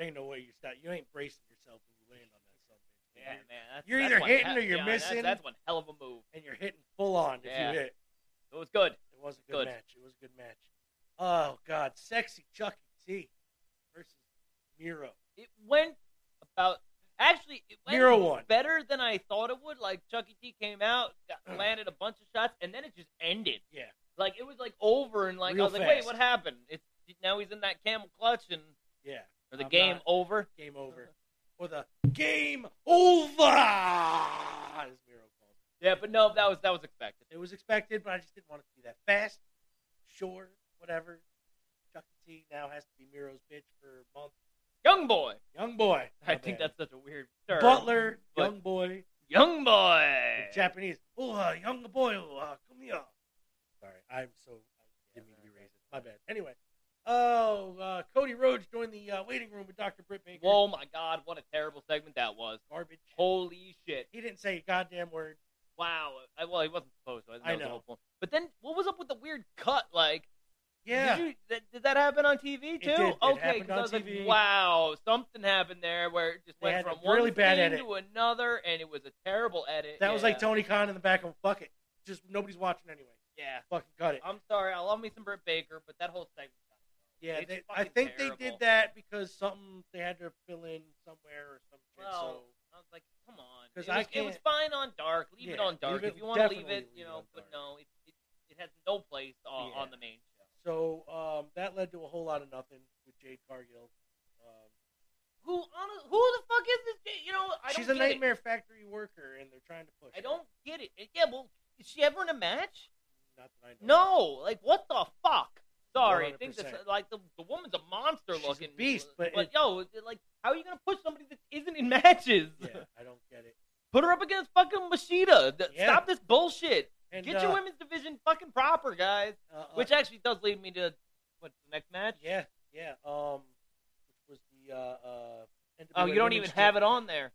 D: There ain't no way you stop. You ain't bracing yourself when you land on that something.
E: Yeah, man. That's,
D: You're
E: that's
D: either hitting
E: hell-
D: or you're
E: yeah,
D: missing.
E: That's, one hell of a move.
D: and you're hitting full on if
E: Yeah.
D: you hit.
E: It was good.
D: It was a good,
E: Good.
D: match. It was a good match. Oh God, sexy Chucky T versus Miro.
E: It went about. Actually, it went
D: Miro won.
E: better than I thought it would. Like Chucky T came out, got, [CLEARS THROAT] landed a bunch of shots, and then it just ended.
D: Yeah,
E: Like it was like over, and like
D: Real
E: I was like, wait, what happened? It's now he's in that camel clutch, and
D: yeah.
E: Or the
D: I'm
E: game
D: not-
E: over.
D: Game over. Or the game over. As Miro calls it.
E: Yeah, but no, that was that was expected.
D: It was expected, but I just didn't want it to be that fast. Sure, whatever. Chuck T now has to be Miro's bitch for a month.
E: Young boy.
D: Young boy. [LAUGHS]
E: I
D: Not
E: think
D: bad.
E: that's such a weird term.
D: Butler,
E: but-
D: young boy,
E: Young boy.
D: in Japanese. Oh, uh, young boy, uh, come here. Sorry, I'm so I didn't mean to be racist. My bad. Anyway, oh, uh, Cody Rhodes joined the uh, waiting room with Dr. Britt Baker.
E: Oh my God! What a terrible segment that was.
D: garbage.
E: Holy shit!
D: He didn't say a goddamn word.
E: Wow. I, well, he wasn't supposed to.
D: I
E: the
D: know.
E: whole point. But then, what was up with the weird cut? Like,
D: Yeah,
E: Did, you, that, did that happen on TV
D: It
E: too?
D: did. It
E: okay, 'cause I
D: on
E: was like,
D: TV.
E: wow, something happened there where it just
D: They
E: went from one
D: really bad edit.
E: to another, and it was a terrible edit.
D: that was like Tony Khan in the back of fuck it. Just nobody's watching anyway.
E: Yeah,
D: Fucking cut it.
E: I'm sorry. I love me some Britt Baker, but that whole segment.
D: Yeah, they, I think they did that because something they had to fill in somewhere or something.
E: Well,
D: so
E: I was like, come on.
D: 'Cause
E: it was,
D: I
E: it was fine on dark. Leave it on dark
D: leave
E: if you want to leave it. You know,
D: on
E: but no, it, it it has no place on,
D: Yeah.
E: on the main show.
D: so um, that led to a whole lot of nothing with Jade Cargill. Um,
E: Who on who the fuck is this? You know, I
D: she's a
E: get it.
D: nightmare factory worker, and they're trying to push.
E: I
D: her.
E: don't get it. Yeah, well, is she ever in a match?
D: Not that I know.
E: No, like what the fuck? Sorry, things
D: 100%.
E: that like the, the woman's a monster
D: She's a
E: looking
D: beast, but it-
E: yo, like how are you gonna push somebody that isn't in matches?
D: Yeah, I don't get it.
E: Put her up against fucking Machida.
D: Yeah.
E: Stop this bullshit.
D: And,
E: Get your
D: uh,
E: women's division fucking proper, guys.
D: uh, uh,
E: Which actually does lead me to what's the next match?
D: yeah, yeah. Um, which was the uh, uh, NWA
E: Oh, you don't even have it on there.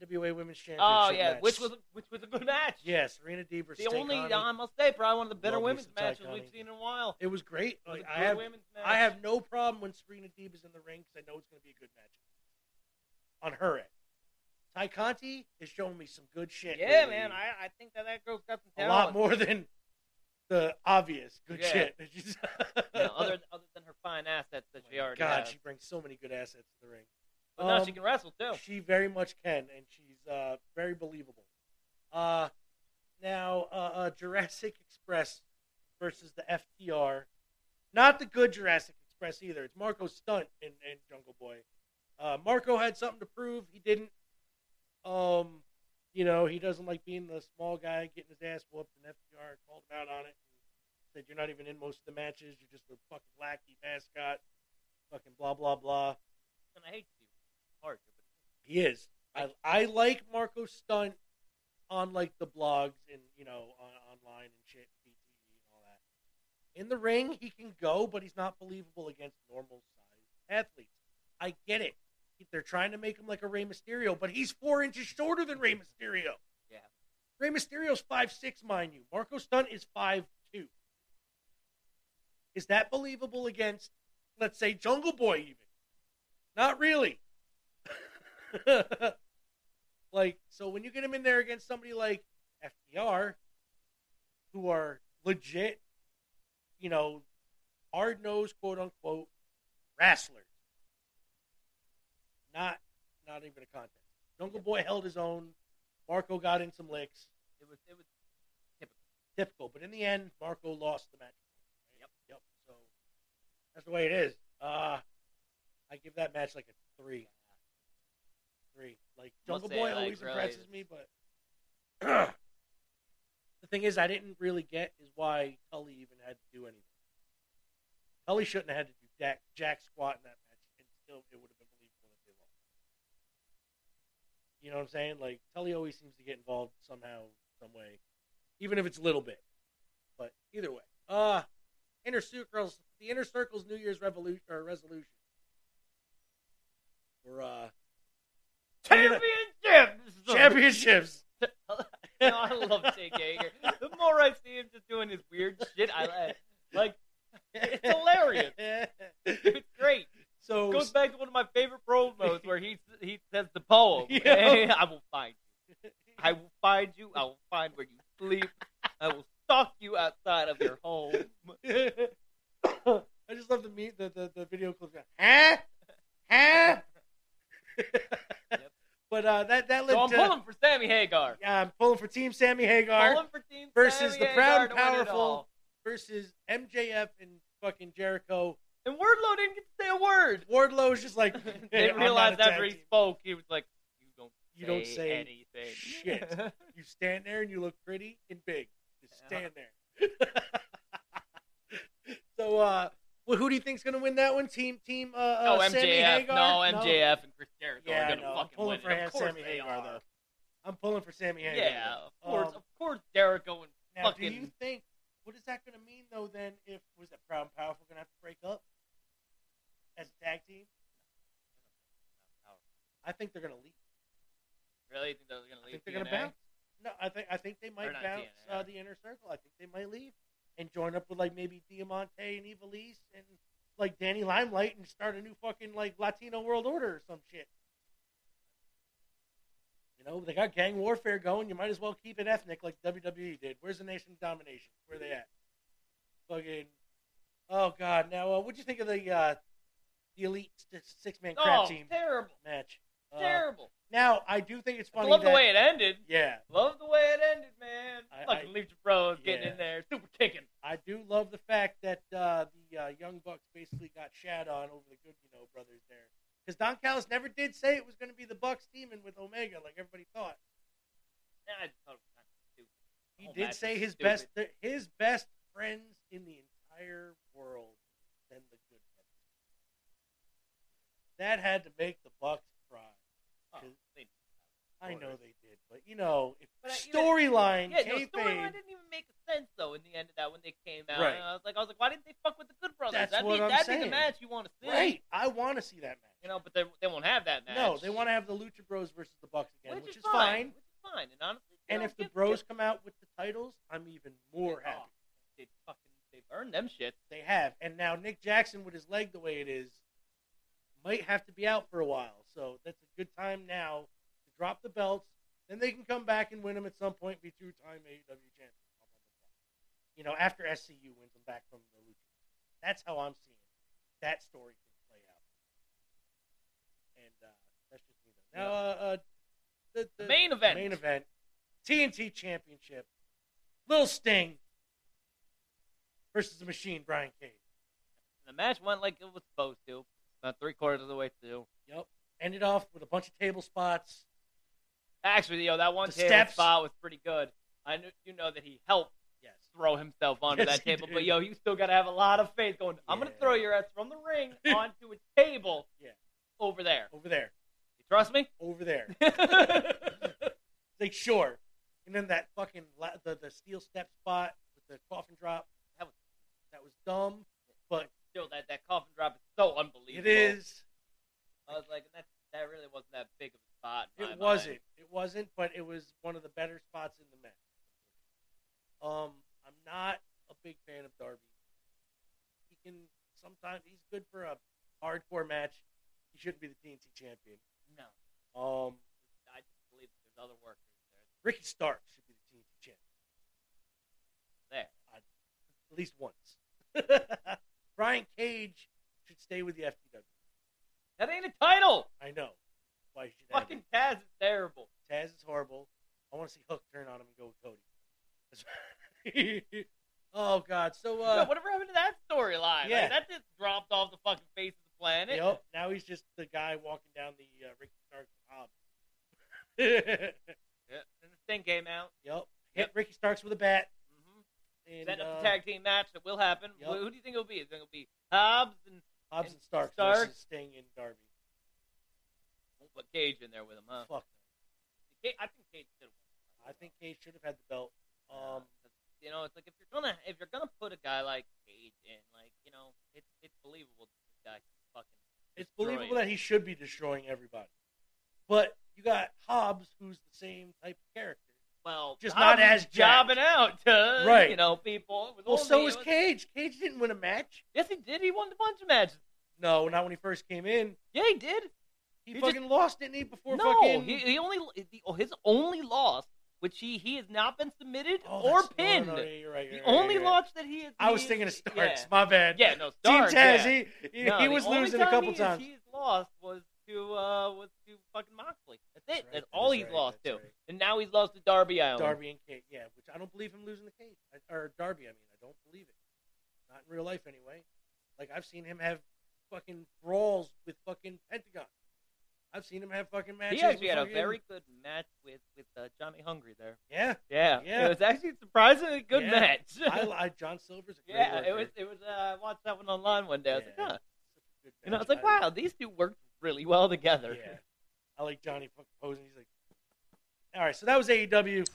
D: NWA Women's oh, Championship.
E: Oh yeah,
D: match.
E: which was a, which was a good match.
D: Yes, Serena Deeb versus
E: the only
D: Tay Conti.
E: I must say probably one of the better
D: Love me
E: women's
D: Tay
E: matches we've
D: Conti.
E: seen in a while.
D: It was great.
E: It was
D: Like, I have
E: women's match.
D: I have no problem when Serena Deeb is in the ring because I know it's going to be a good match on her end. Tay Conti is showing me some good shit.
E: Yeah,
D: lately.
E: man, I, I think that that girl's got some
D: a
E: talent.
D: lot more than the obvious good
E: Yeah.
D: shit. that she's-
E: You know, other [LAUGHS] other than her fine assets that she oh already
D: God,
E: has.
D: she brings so many good assets to the ring.
E: But now
D: Um,
E: she can wrestle too.
D: She very much can, and she's uh, very believable. Uh, now, uh, uh, Jurassic Express versus the FTR. Not the good Jurassic Express either. It's Marco Stunt in, in Jungle Boy. Uh, Marco had something to prove. He didn't. Um, you know, he doesn't like being the small guy getting his ass whooped, and FTR called him out on it. And said, You're not even in most of the matches. You're just a fucking lackey mascot. Fucking blah, blah, blah.
E: And I hate but
D: He is. I, I like Marco Stunt on like the blogs and you know on, online and shit, BTE and all that. In the ring, he can go, but he's not believable against normal size athletes. I get it. They're trying to make him like a Rey Mysterio, but he's four inches shorter than Rey Mysterio.
E: Yeah.
D: Rey Mysterio's five six, mind you. Marco Stunt is five two. Is that believable against, let's say, Jungle Boy? Even not really. [LAUGHS] like, so when you get him in there against somebody like FTR, who are legit, you know, hard nosed, quote unquote, wrestlers, not not even a contest. Jungle Boy held his own. Marco got in some licks.
E: it was it was
D: Typical, but in the end, Marco lost the match. Yep, yep. So that's the way it is. Uh, I give that match like a three. Three. Like Jungle Boy
E: like,
D: always
E: really,
D: impresses me, but [CLEARS THROAT] the thing is, I didn't really get is why Tully even had to do anything. Tully shouldn't have had to do jack, jack squat in that match, and still it would have been believable if they lost. You know what I'm saying? Like Tully always seems to get involved somehow, some way, even if it's a little bit. But either way, uh, inner circles, the inner circle's New Year's revolution or resolution. For uh,
E: championships. [LAUGHS]
D: championships.
E: know, I love Jake Hager. The more I see him just doing his weird shit, I like. Like it's hilarious. It's great.
D: so
E: Goes back to one of my favorite promos where he he says the poem. [LAUGHS]
D: Yeah.
E: I will find you. I will find you. I will find where you sleep. I will stalk you outside of your home. [LAUGHS]
D: I just love the meet the, the, the video clip. Huh? Huh? But uh, that that led
E: So I'm
D: to
E: pulling for Sammy Hagar.
D: yeah, I'm pulling for Team Sammy Hagar
E: Pulling for Team
D: versus
E: Sammy
D: the
E: Hagar
D: proud and
E: to win it
D: powerful versus MJF and fucking Jericho.
E: And Wardlow didn't get to say a word.
D: Wardlow is just like [LAUGHS]
E: they
D: "Hey,
E: realized
D: a
E: after he
D: team."
E: spoke, he was like, "You don't,
D: You don't say
E: anything."
D: shit. [LAUGHS] You stand there and you look pretty and big. Just stand there. [LAUGHS] so uh Well, who do you think's gonna win that one? Team Team uh, uh
E: Oh,
D: Sammy
E: MJF.
D: Hagar?
E: No, MJF and Chris Jericho
D: Yeah,
E: are
D: I
E: gonna
D: know. I'm
E: fucking
D: pulling
E: win.
D: for
E: it. Of course
D: Sammy Hagar though. I'm pulling for Sammy Hagar.
E: Yeah, of course,
D: Um,
E: of course, Jericho and
D: Now,
E: fucking.
D: do you think what is that going to mean though? Then, if was that Proud and Powerful going to have to break up as a tag team? I think they're going to leave.
E: Really you think they're gonna
D: I
E: leave?
D: think they're going to bounce. No, I think I think they might bounce uh, the inner circle. I think they might leave and join up with like maybe Diamante and Ivelisse and like Danny Limelight and start a new fucking like Latino World Order or some shit. You know, they got gang warfare going. You might as well keep it ethnic like WWE did. Where's the Nation of Domination? Where they at? Fucking. Oh God! Now, uh, what'd you think of the uh, the elite six man crap
E: Oh,
D: team
E: terrible,
D: match? Uh,
E: terrible.
D: Now, I do think it's funny.
E: I love
D: that,
E: the way it ended.
D: Yeah,
E: Love the way it ended, man.
D: I-
E: Fucking Lucha Bros getting in there, super kicking.
D: I do love the fact that uh, the uh, Young Bucks basically got shat on over the Good You Know brothers there. Because Don Callis never did say it was going to be the Bucks teaming with Omega like everybody thought.
E: Nah, I thought it was stupid.
D: He did say his
E: stupid.
D: best his best friends in the entire world than the Good Brothers. That had to make the Bucks.
E: Oh, they-
D: I know they did, but you know,
E: uh,
D: storyline,
E: Yeah, no, storyline didn't even make sense though in the end of that when they came out.
D: Right.
E: I was like, I was like, why didn't they fuck with the Good Brothers?
D: That's
E: that'd
D: what
E: be,
D: I'm
E: that'd be the match you want to see.
D: right? I want to see that match.
E: You know, but they, they won't have that match.
D: No, they want to have the Lucha Bros versus the Bucks again,
E: which,
D: which,
E: is,
D: is fine.
E: Which is fine. And honestly,
D: And if the Bros come out with the titles, I'm even more happy.
E: they fucking they've earned them shit.
D: They have, and now Nick Jackson with his leg the way it is might have to be out for a while. So that's a good time now to drop the belts. Then they can come back and win them at some point, be two-time AEW champions. You know, after SCU wins them back from the Lucha. That's how I'm seeing it. that story can play out. And uh, that's just me. Though. Now, uh, uh, the, the
E: Main event.
D: Main event. TNT Championship. Little Sting versus the Machine, Brian Cage.
E: The match went like it was supposed to. About three quarters of the way through.
D: Yep. Ended off with a bunch of table spots.
E: Actually, yo, that one
D: The
E: table
D: steps.
E: spot was pretty good. I knew you know that he helped
D: Yes.
E: throw himself onto
D: Yes,
E: that table,
D: did.
E: but yo, you still gotta have a lot of faith. Going, I'm gonna throw your ass from the ring [LAUGHS] onto a table.
D: Yeah.
E: Over there.
D: Over there.
E: You trust me?
D: Over there. [LAUGHS] [LAUGHS] like, sure. And then that fucking, la- the, the steel step spot with the coffin drop.
E: That was-
D: that was dumb, but
E: Still, that that coffin drop is so unbelievable.
D: it is.
E: I was like, that that really wasn't that big of a spot.
D: It wasn't. It wasn't, but it was one of the better spots in the match. Um, I'm not a big fan of Darby. He can sometimes he's good for a hardcore match. He shouldn't be the TNT champion.
E: No,
D: Um,
E: I just believe that there's other workers there.
D: Ricky Stark should be the TNT champion
E: There.
D: at least once. [LAUGHS] Brian Cage should stay with the FTW.
E: That ain't a title.
D: I know. Why should
E: Fucking Taz is terrible.
D: Taz is horrible. I want to see Hook turn on him and go with Cody. [LAUGHS] oh God! So uh,
E: whatever happened to that storyline?
D: yeah.
E: Like, that just dropped off the fucking face of the planet.
D: Yep. Now he's just the guy walking down the uh, Ricky Starks hob. [LAUGHS]
E: Yeah. And the thing came out.
D: yep. Hit
E: Yep.
D: Ricky Starks with a bat.
E: Mm-hmm.
D: And,
E: Setting up
D: uh,
E: the tag team match that will happen.
D: Yep.
E: Who, who do you think it'll be? Is it to be Hobbs and
D: Hobbs
E: and
D: and Starks,
E: Starks.
D: versus Sting and Darby.
E: we'll put Cage in there with him, huh?
D: Fuck.
E: I think Cage should.
D: I think Cage should have had the belt. Um,
E: you know, it's like if you're gonna if you're gonna put a guy like Cage in, like you know, it's it's believable that this guy can fucking.
D: it's believable that he should be destroying everybody. But you got Hobbs, who's the same type of character.
E: Well,
D: just not as
E: jobbing out to
D: Right.
E: you know people.
D: Well, so was Cage. Cage didn't win a match.
E: Yes, he did. He won a bunch of matches.
D: No, not when he first came in.
E: Yeah, he did.
D: He,
E: He
D: fucking lost, didn't he? Before
E: no,
D: fucking.
E: he, he only the, oh, his only loss, which he he has not been submitted
D: Oh,
E: or pinned.
D: no, no, you're right,
E: the
D: you're right,
E: only
D: right.
E: loss that he has.
D: I was thinking of Starks.
E: Yeah.
D: My bad.
E: Yeah, no,
D: Team
E: Starks.
D: Taz,
E: yeah.
D: he, he,
E: No,
D: he was losing a couple times.
E: He's lost was to uh was to fucking Moxley. That's it.
D: That's right,
E: That's all he's
D: right,
E: lost to.
D: right.
E: And now he's lost to Darby Allin.
D: Darby and Cage, yeah, which I don't believe him losing the cage I- or Darby. I mean, I don't believe it. Not in real life, anyway. Like I've seen him have fucking brawls with fucking Pentagon. I've seen him have fucking matches.
E: He actually had a very good match with with uh, Johnny Hungrie there.
D: yeah.
E: Yeah,
D: Yeah.
E: It was actually a surprisingly good
D: Yeah.
E: match. [LAUGHS]
D: I, I John Silver's a great
E: yeah,
D: worker.
E: it was. It was. Uh, I watched that one online one day. I was like, huh. Know,
D: match.
E: it's like, wow, these two worked really well together.
D: Yeah. I like Johnny posing. He's like, all right, so that was AEW.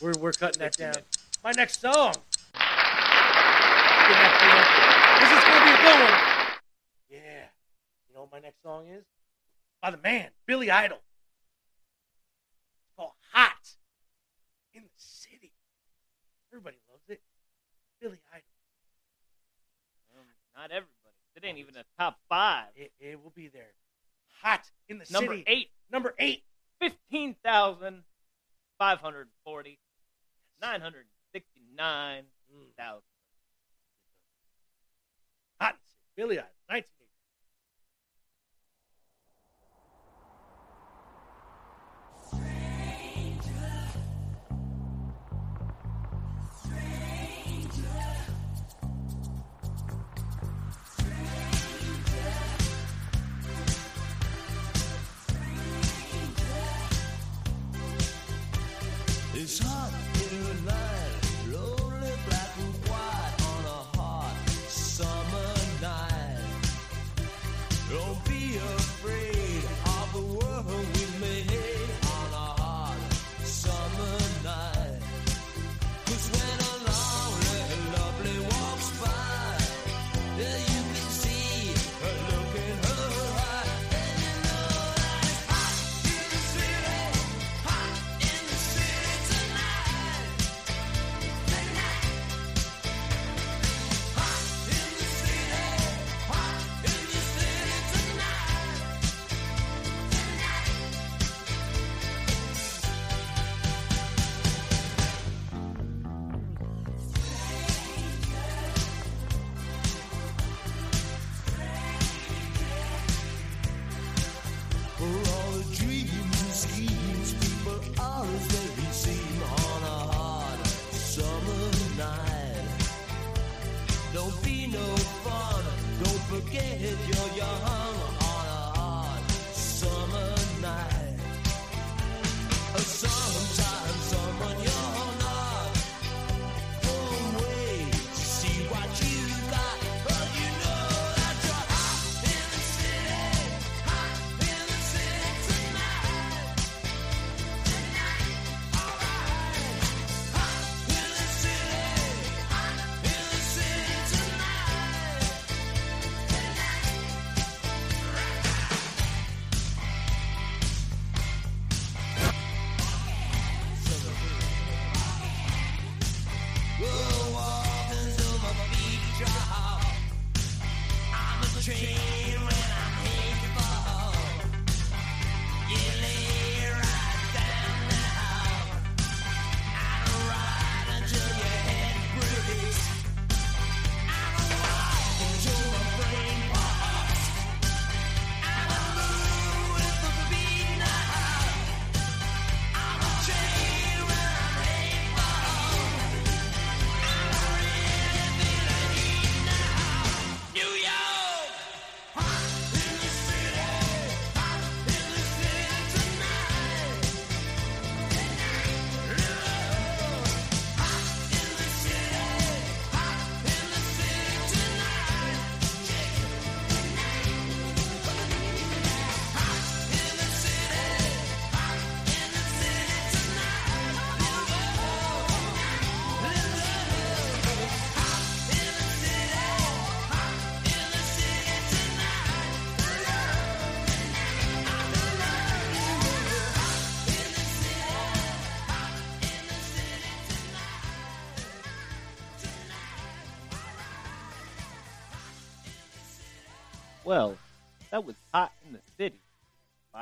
D: We're, we're cutting that down. My next song. This is going to be a good one. Yeah. You know what my next song is? By the man, Billy Idol. It's called Hot in the City. Everybody loves it. Billy Idol.
E: Um, not everybody. It ain't even a top five.
D: It, it will be there hot in the
E: Number
D: city.
E: eight.
D: Number eight. 15,540.
E: 969,000.
D: Hot. Billy Idol.
F: 19. It's hot in the night,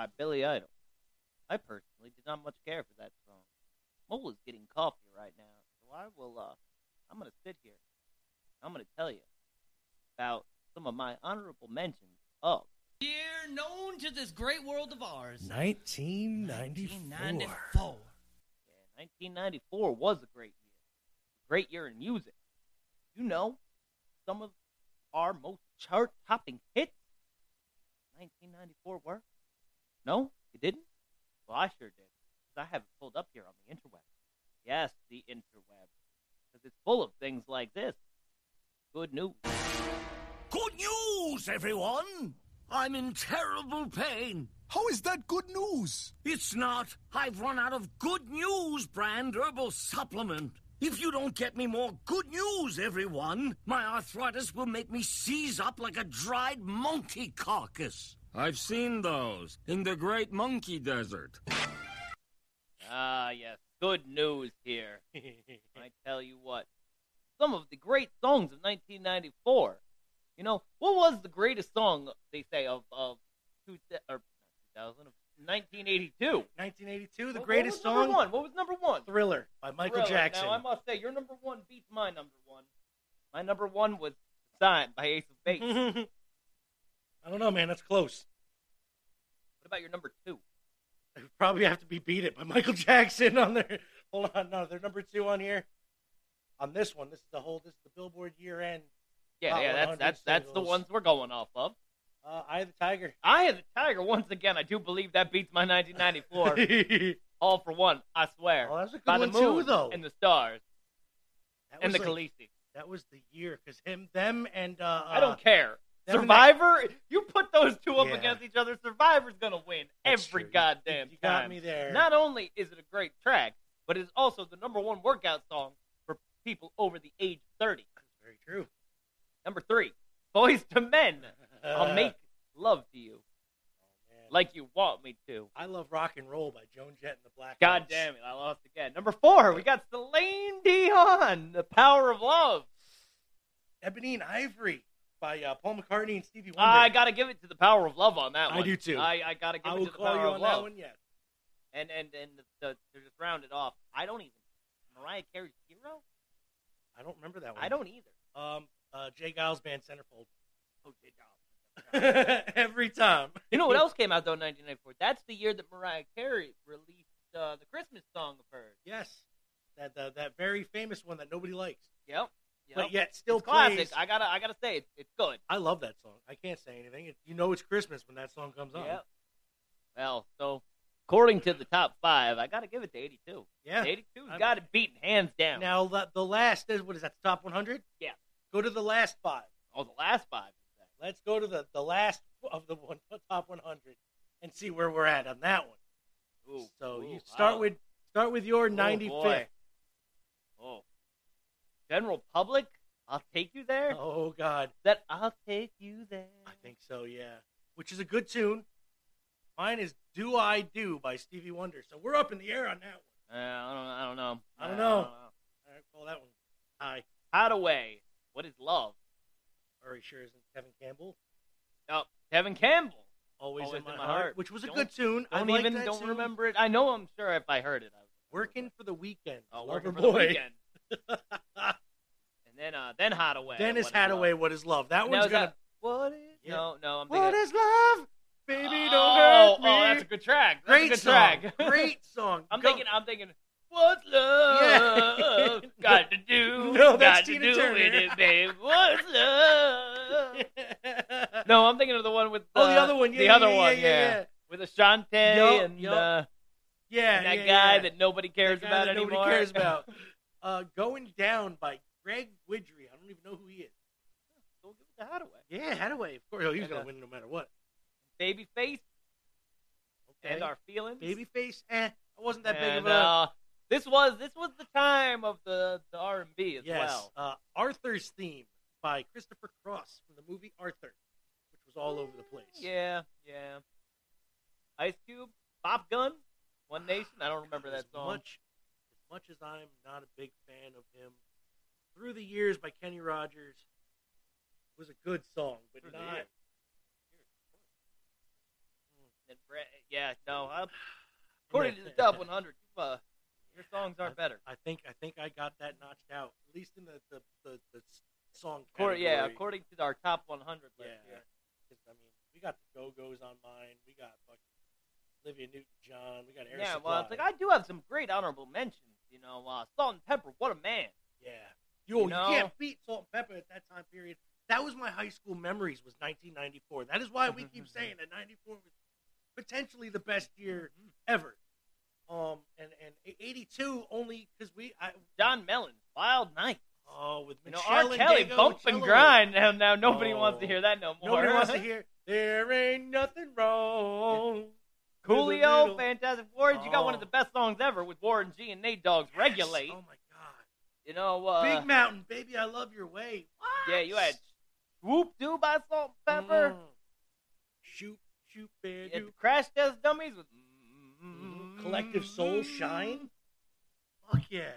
E: by Billy Idol. I personally did not much care for that song. Mole is getting coffee right now, so I will, uh, I'm going to sit here. I'm going to tell you about some of my honorable mentions of
G: Year known to this great world of ours.
H: 1994.
G: 1994.
E: Yeah, 1994 was a great year. A Great year in music. You know, some of our most chart topping hits. 1994 work? No, you didn't. Well, I sure did, because I have it pulled up here on the interweb. Yes, the interweb, because it's full of things like this. Good news.
F: Good news, everyone! I'm in terrible pain.
I: How is that good news?
F: It's not. I've run out of good news brand herbal supplement. If you don't get me more good news, everyone, my arthritis will make me seize up like a dried monkey carcass. I've seen those in the Great Monkey Desert.
E: Ah, yes, good news here. [LAUGHS] I tell you what, some of the great songs of 1994. You know, what was the greatest song they say of of two, or 2000 of 1982?
D: 1982, the
E: What-
D: greatest
E: what was number
D: song,
E: one? What was number one?
D: Thriller by Michael
E: Thriller.
D: Jackson.
E: Now I must say, your number one beats my number one. My number one was "Signed" by Ace of Base. [LAUGHS]
D: I don't know, man. That's close.
E: What about your number two?
D: Would probably have to be beat it by Michael [LAUGHS] Jackson on their. Hold on, no, they're number two on here. On this one, this is the whole. This is the Billboard year end.
E: Yeah,
D: Hot
E: yeah, that's
D: 100
E: that's that's the ones we're going off of.
D: Uh, Eye of the Tiger.
E: I am the Tiger once again. I do believe that beats my 1994. [LAUGHS] All for one, I swear.
D: Oh, that's a good
E: by
D: one
E: the moon
D: too, though.
E: and the stars
D: That
E: and the
D: like-
E: Khaleesi.
D: That was the year because him, them, and uh,
E: I don't care. Survivor, you put those two up
D: Yeah.
E: against each other. Survivor's gonna win
D: That's
E: every
D: true. You-
E: goddamn
D: you got
E: time.
D: me there.
E: Not only is it a great track, but it's also the number one workout song for people over the age of 30.
D: Very true.
E: Number three, Boyz II Men. [LAUGHS] I'll make love to you oh,
D: man.
E: like you want me to.
D: I love rock and roll by Joan Jett and the Black.
E: God damn it, I lost again. Number four, we got Celine Dion, The Power of Love.
D: Ebony and Ivory by uh, Paul McCartney and Stevie Wonder.
E: I gotta give it to The Power of Love on that one.
D: I do too.
E: I, I gotta give
D: I
E: it to The Power of
D: on
E: Love.
D: that one. Yes.
E: And and and the, the, to just round it off, I don't even Mariah Carey's Hero.
D: I don't remember that one.
E: I don't either.
D: Um, uh, J. Geils band Centerfold.
E: Oh, J. Geils. [LAUGHS]
D: Every time.
E: You know what else came out though in 1994? That's the year that Mariah Carey released uh, the Christmas song of hers.
D: Yes. That uh, that very famous one that nobody likes,
E: Yep. Yep.
D: but yet still
E: It's classic.
D: plays.
E: I gotta I gotta say it's it's good.
D: I love that song. I can't say anything. It, you know it's Christmas when that song comes on.
E: Yep. Well, so according to the top five, I gotta give it to 82.
D: Yeah.
E: 82's
D: I'm-
E: got it beaten hands down.
D: Now the, the last is what is that? The top 100?
E: Yeah.
D: Go to the last five.
E: oh, the last five.
D: Let's go to the, the last of the one, [LAUGHS] top 100 and see where we're at on that one.
E: Ooh,
D: So
E: ooh,
D: you start
E: wow.
D: with start with your
E: Oh,
D: 95th.
E: Oh. General Public, I'll take you there.
D: Oh God,
E: That I'll take you there.
D: I think so. Yeah, which is a good tune. Mine is "Do I Do" by Stevie Wonder. So we're up in the air on that one.
E: Uh, I don't. I don't know.
D: I don't
E: Uh,
D: know. All right, call that one high.
E: Hadaway. What is love?
D: Very sure isn't Tevin Campbell.
E: Oh, Tevin Campbell.
D: Always,
E: Always
D: in, my heart, which was a
E: Don't-
D: good tune. I
E: Don't even don't
D: tune.
E: remember it. I know. I'm sure if I heard it. I would.
D: Working for the weekend.
E: Oh, working for
D: boy.
E: the weekend. And then uh, then Hadaway.
D: Dennis Hadaway, "What Is Love." That one's gonna.
E: that- What is?
D: Yeah.
E: No, no. I'm thinking.
D: What is love, baby?
E: oh,
D: Don't hurt me.
E: Oh, that's a good track. That's
D: Great
E: good
D: song.
E: track. [LAUGHS]
D: Great song.
E: I'm
D: Go-
E: thinking. I'm thinking. What's love
D: Yeah.
E: got to do? [LAUGHS]
D: No, that's
E: got to
D: Tina
E: do
D: Turner.
E: with it, babe. What's love? [LAUGHS] no, I'm thinking of the one with
D: Oh, the other one. Yeah,
E: the
D: yeah,
E: other one,
D: yeah,
E: with Ashanti
D: Yup,
E: and,
D: yup.
E: uh,
D: Yeah,
E: and that guy that nobody cares about
D: that
E: anymore.
D: Nobody cares about. Uh, Going Down by Greg Guidry. I don't even know who he is.
E: Go give it to Hadaway.
D: Yeah, Hadaway. Of course, oh, he's
E: And,
D: gonna
E: uh,
D: win no matter what.
E: Babyface
D: Okay.
E: and our feelings.
D: Babyface. Eh, I wasn't that big of a.
E: uh, this was this was the time of the the R and B as
D: yes.
E: well.
D: Uh, Arthur's theme by Christopher Cross from the movie Arthur, which was all over the place.
E: Yeah, yeah. Ice Cube, Bop Gun, One Nation. I don't remember that song.
D: Much, much as I'm not a big fan of him, Through the Years by Kenny Rogers was a good song, but
E: Through
D: not.
E: And Brett, yeah, no. I, according to the top [LAUGHS] 100, uh, your songs aren't better.
D: I think I think I got that notched out, at least in the the, the, the song.
E: According, yeah, according to our top 100 list.
D: Yeah.
E: here.
D: 'Cause, I mean, we got the Go Go's on mine. We got fucking Olivia Newton-John. We got Air
E: Yeah,
D: Supply.
E: well, it's like I do have some great honorable mentions. You know, uh, Salt-N-Pepa. What a man.
D: yeah, you,
E: you
D: you can't beat Salt and Pepper at that time period. that was my high school memories. Was 1994. That is why we keep [LAUGHS] saying that 94 was potentially the best year
E: Mm-hmm.
D: ever. Um, and and 82 only because we I
E: John Mellon, Wild Night.
D: oh with
E: You know,
D: Michelle
E: R.
D: and
E: Kelly, bump and
D: Cello.
E: grind. Now, now nobody
D: Oh.
E: wants to hear that no more.
D: Nobody wants to hear. There ain't nothing [LAUGHS] wrong.
E: Coolio, Fantastic Four. You got one of
D: Oh.
E: the best songs ever with Warren G and Nate Dogg's Regulate.
D: Oh my god.
E: You know, uh,
D: Big Mountain, baby, I love your way.
E: yeah, you had Whoop Doo by Salt and Pepper.
D: Mm. Shoot, shoot, do.
E: Crash Test Dummies with
D: Mm-hmm. Collective Soul Shine. Fuck yeah.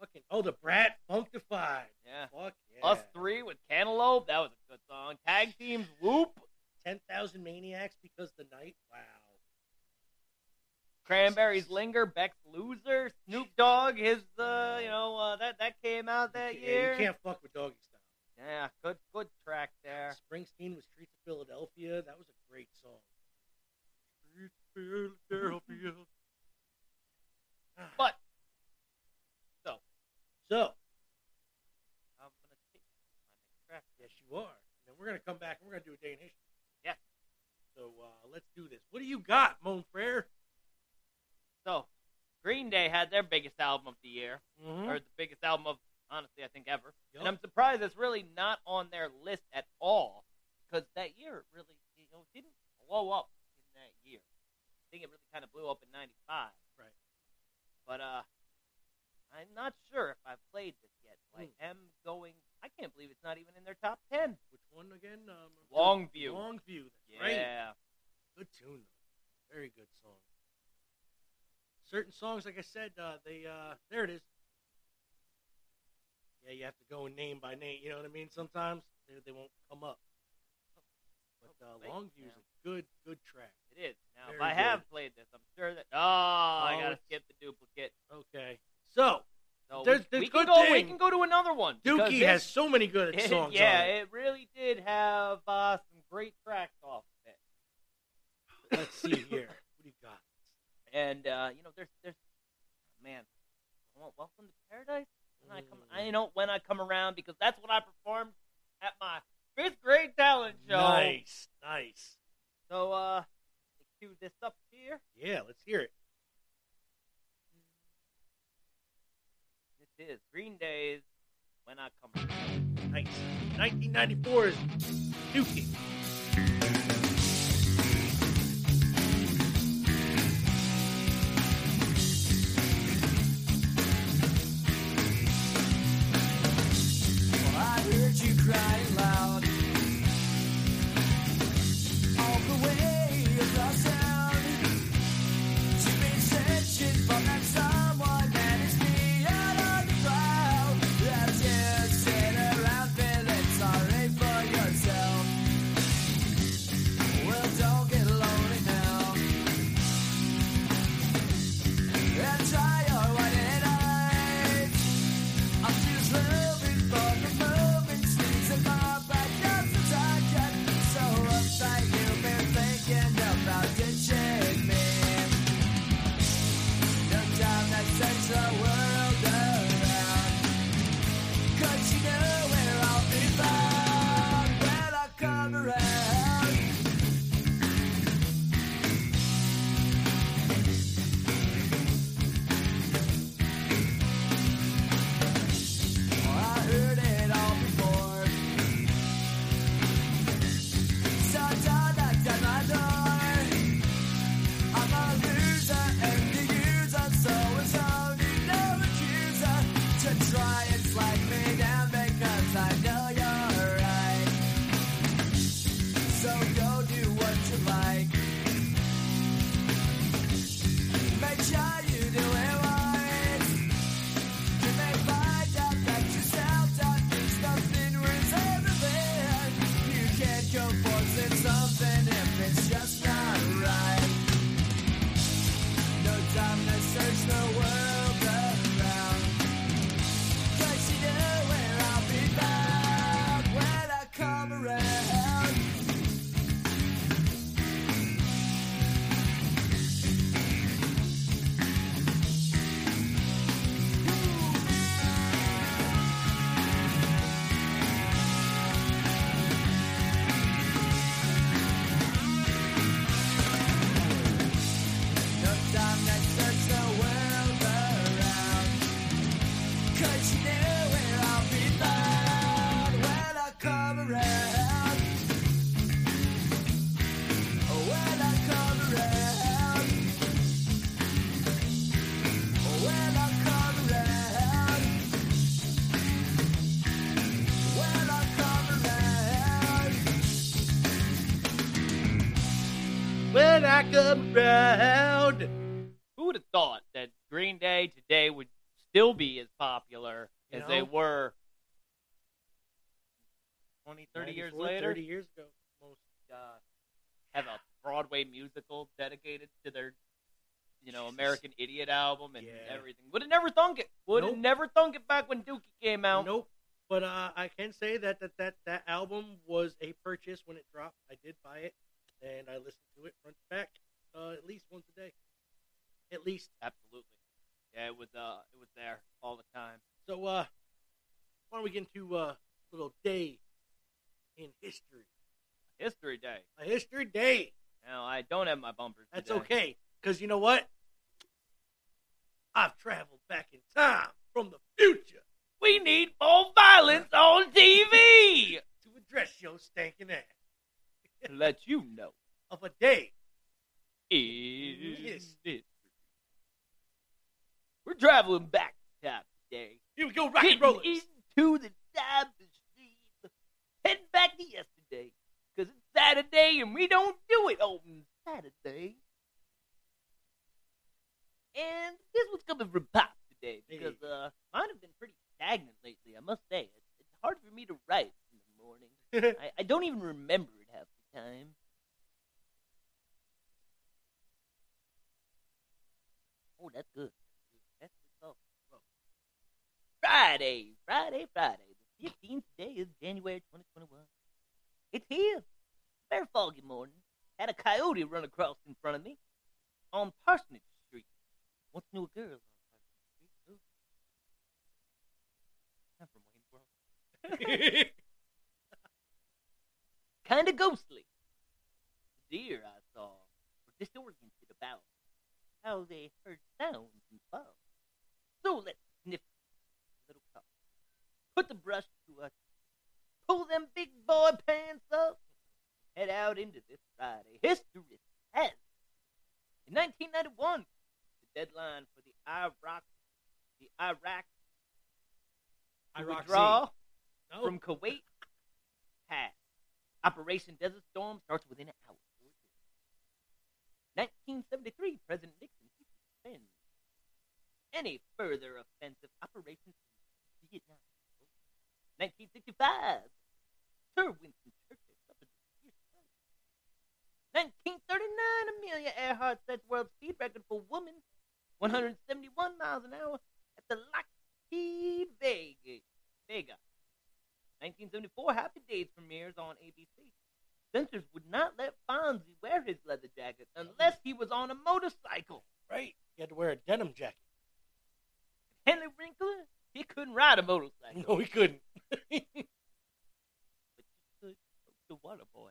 D: Fucking oh, the Brat Funkdafied.
E: Yeah.
D: Fuck yeah.
E: Us Three with Cantaloop. That was a good song. Tag Teams Whoop.
D: Ten thousand maniacs because the night. Wow.
E: Cranberries Linger. Beck's Loser. Snoop Dogg. His, uh, you know, uh, that that came out that
D: Yeah,
E: year.
D: you can't fuck with Doggy Style.
E: Yeah, good good track there.
D: Springsteen was Streets of Philadelphia. That was a great song. Streets of Philadelphia.
E: But so
D: So,
E: I'm gonna take my next track.
D: yes, you are. And then we're gonna come back and we're gonna do a day in history. So uh, let's do this. What do you got, Mon Frere?
E: So, Green Day had their biggest album of the year,
D: Mm-hmm.
E: or the biggest album of honestly I think ever.
D: Yup.
E: And I'm surprised it's really not on their list at all because that year it really you know didn't blow up in that year. I think it really kind of blew up in '95.
D: Right.
E: But uh, I'm not sure if I've played this yet.
D: Hmm.
E: I am going. I can't believe it's not even in their top ten.
D: Which one again? Um,
E: Longview.
D: Longview. That's right.
E: Yeah.
D: Good tune, though. Very good song. Certain songs, like I said, uh, they uh, there it is. Yeah, you have to go name by name. You know what I mean? Sometimes they, they won't come up. But uh,
E: Wait,
D: Longview's
E: now.
D: a good good track.
E: It is. Now, if
D: Very
E: I have played this, I'm sure that. Oh, I
D: Oh,
E: gotta
D: it's-
E: skip the duplicate.
D: Okay, so
E: So
D: There's- there's
E: we can
D: good
E: go. We can go to another one.
D: Dookie has so many good [LAUGHS]
E: it-
D: songs.
E: yeah,
D: it.
E: it really did have uh, some great tracks off of it. [SIGHS]
D: Let's see here. What do you got?
E: And uh, you know, there's there's man, welcome to paradise. When I come,
D: Mm.
E: I you know when I come around because that's what I performed at my fifth grade talent show.
D: Nice, nice.
E: So uh, cue this up here.
D: Yeah, let's hear it.
E: Is Green Day's When I Come.
D: Nice. 1994 is Dookie.
E: Green Day today would still be as popular
D: You
E: as they were 20, 30 years later?
D: 30 years ago. Almost.
E: uh, have a Broadway musical dedicated to their, you know, American Idiot album and
D: Yeah.
E: everything. Would have never thunk it. Would have
D: Nope.
E: never thunk it back when Dookie came out.
D: Nope. But uh, I can say that, that that that album was a purchase when it dropped. I did buy it, and I listened to it front to back uh, at least once a day. At least.
E: Absolutely. Yeah, it was. Uh, it was there all the time.
D: So uh, why don't we get into uh, a little day in history?
E: History Day.
D: A history day.
E: Now I don't have my bumpers.
D: That's
E: today.
D: okay, because you know what? I've traveled back in time from the future
E: We need more violence on TV. [LAUGHS]
D: to address your stinking ass
E: let you know
D: of a day.
E: is
D: Yes.
E: history. We're traveling back in time today.
D: Here we go, rock and rollers.
E: into the time machine. Heading back to yesterday. Because it's Saturday and we don't do it on Saturday. And this one's coming from Pop today. Because uh, mine have been pretty stagnant lately, I must say. It's, it's hard for me to write in the morning. [LAUGHS] I, I don't even remember it half the time. Oh, that's good. Friday, Friday, Friday. The 15th day of January 2021. It's here. Very foggy morning. Had a coyote run across in front of me on Parsonage Street. Once knew a girl on Parsonage Street. Ooh. I'm from Wayne's World. kind of ghostly. The deer I saw were disoriented about how they heard sounds and fog. So let's sniff a little cup. Put the brush to us. Pull them big boy pants up. Head out into this Friday. History has. In 1991, the deadline for the Iraq, the Iraq
D: Iraq
E: withdraw
D: No.
E: from Kuwait passed. Operation Desert Storm starts within an hour. 1973, President Nixon suspends any further offensive operations in Vietnam. 1965, Sir Winston Churchill suffered a stroke. 1939, Amelia Earhart sets world speed record for woman, 171 miles an hour at the Lockheed Vega. Vega. 1974, Happy Days premieres on ABC. Censors would not let Fonzie wear his leather jacket unless he was on a motorcycle.
D: Right. He had to wear a denim jacket.
E: Henry Winkler, he couldn't ride a motorcycle.
D: No, he couldn't. [LAUGHS]
E: But he could the water boy.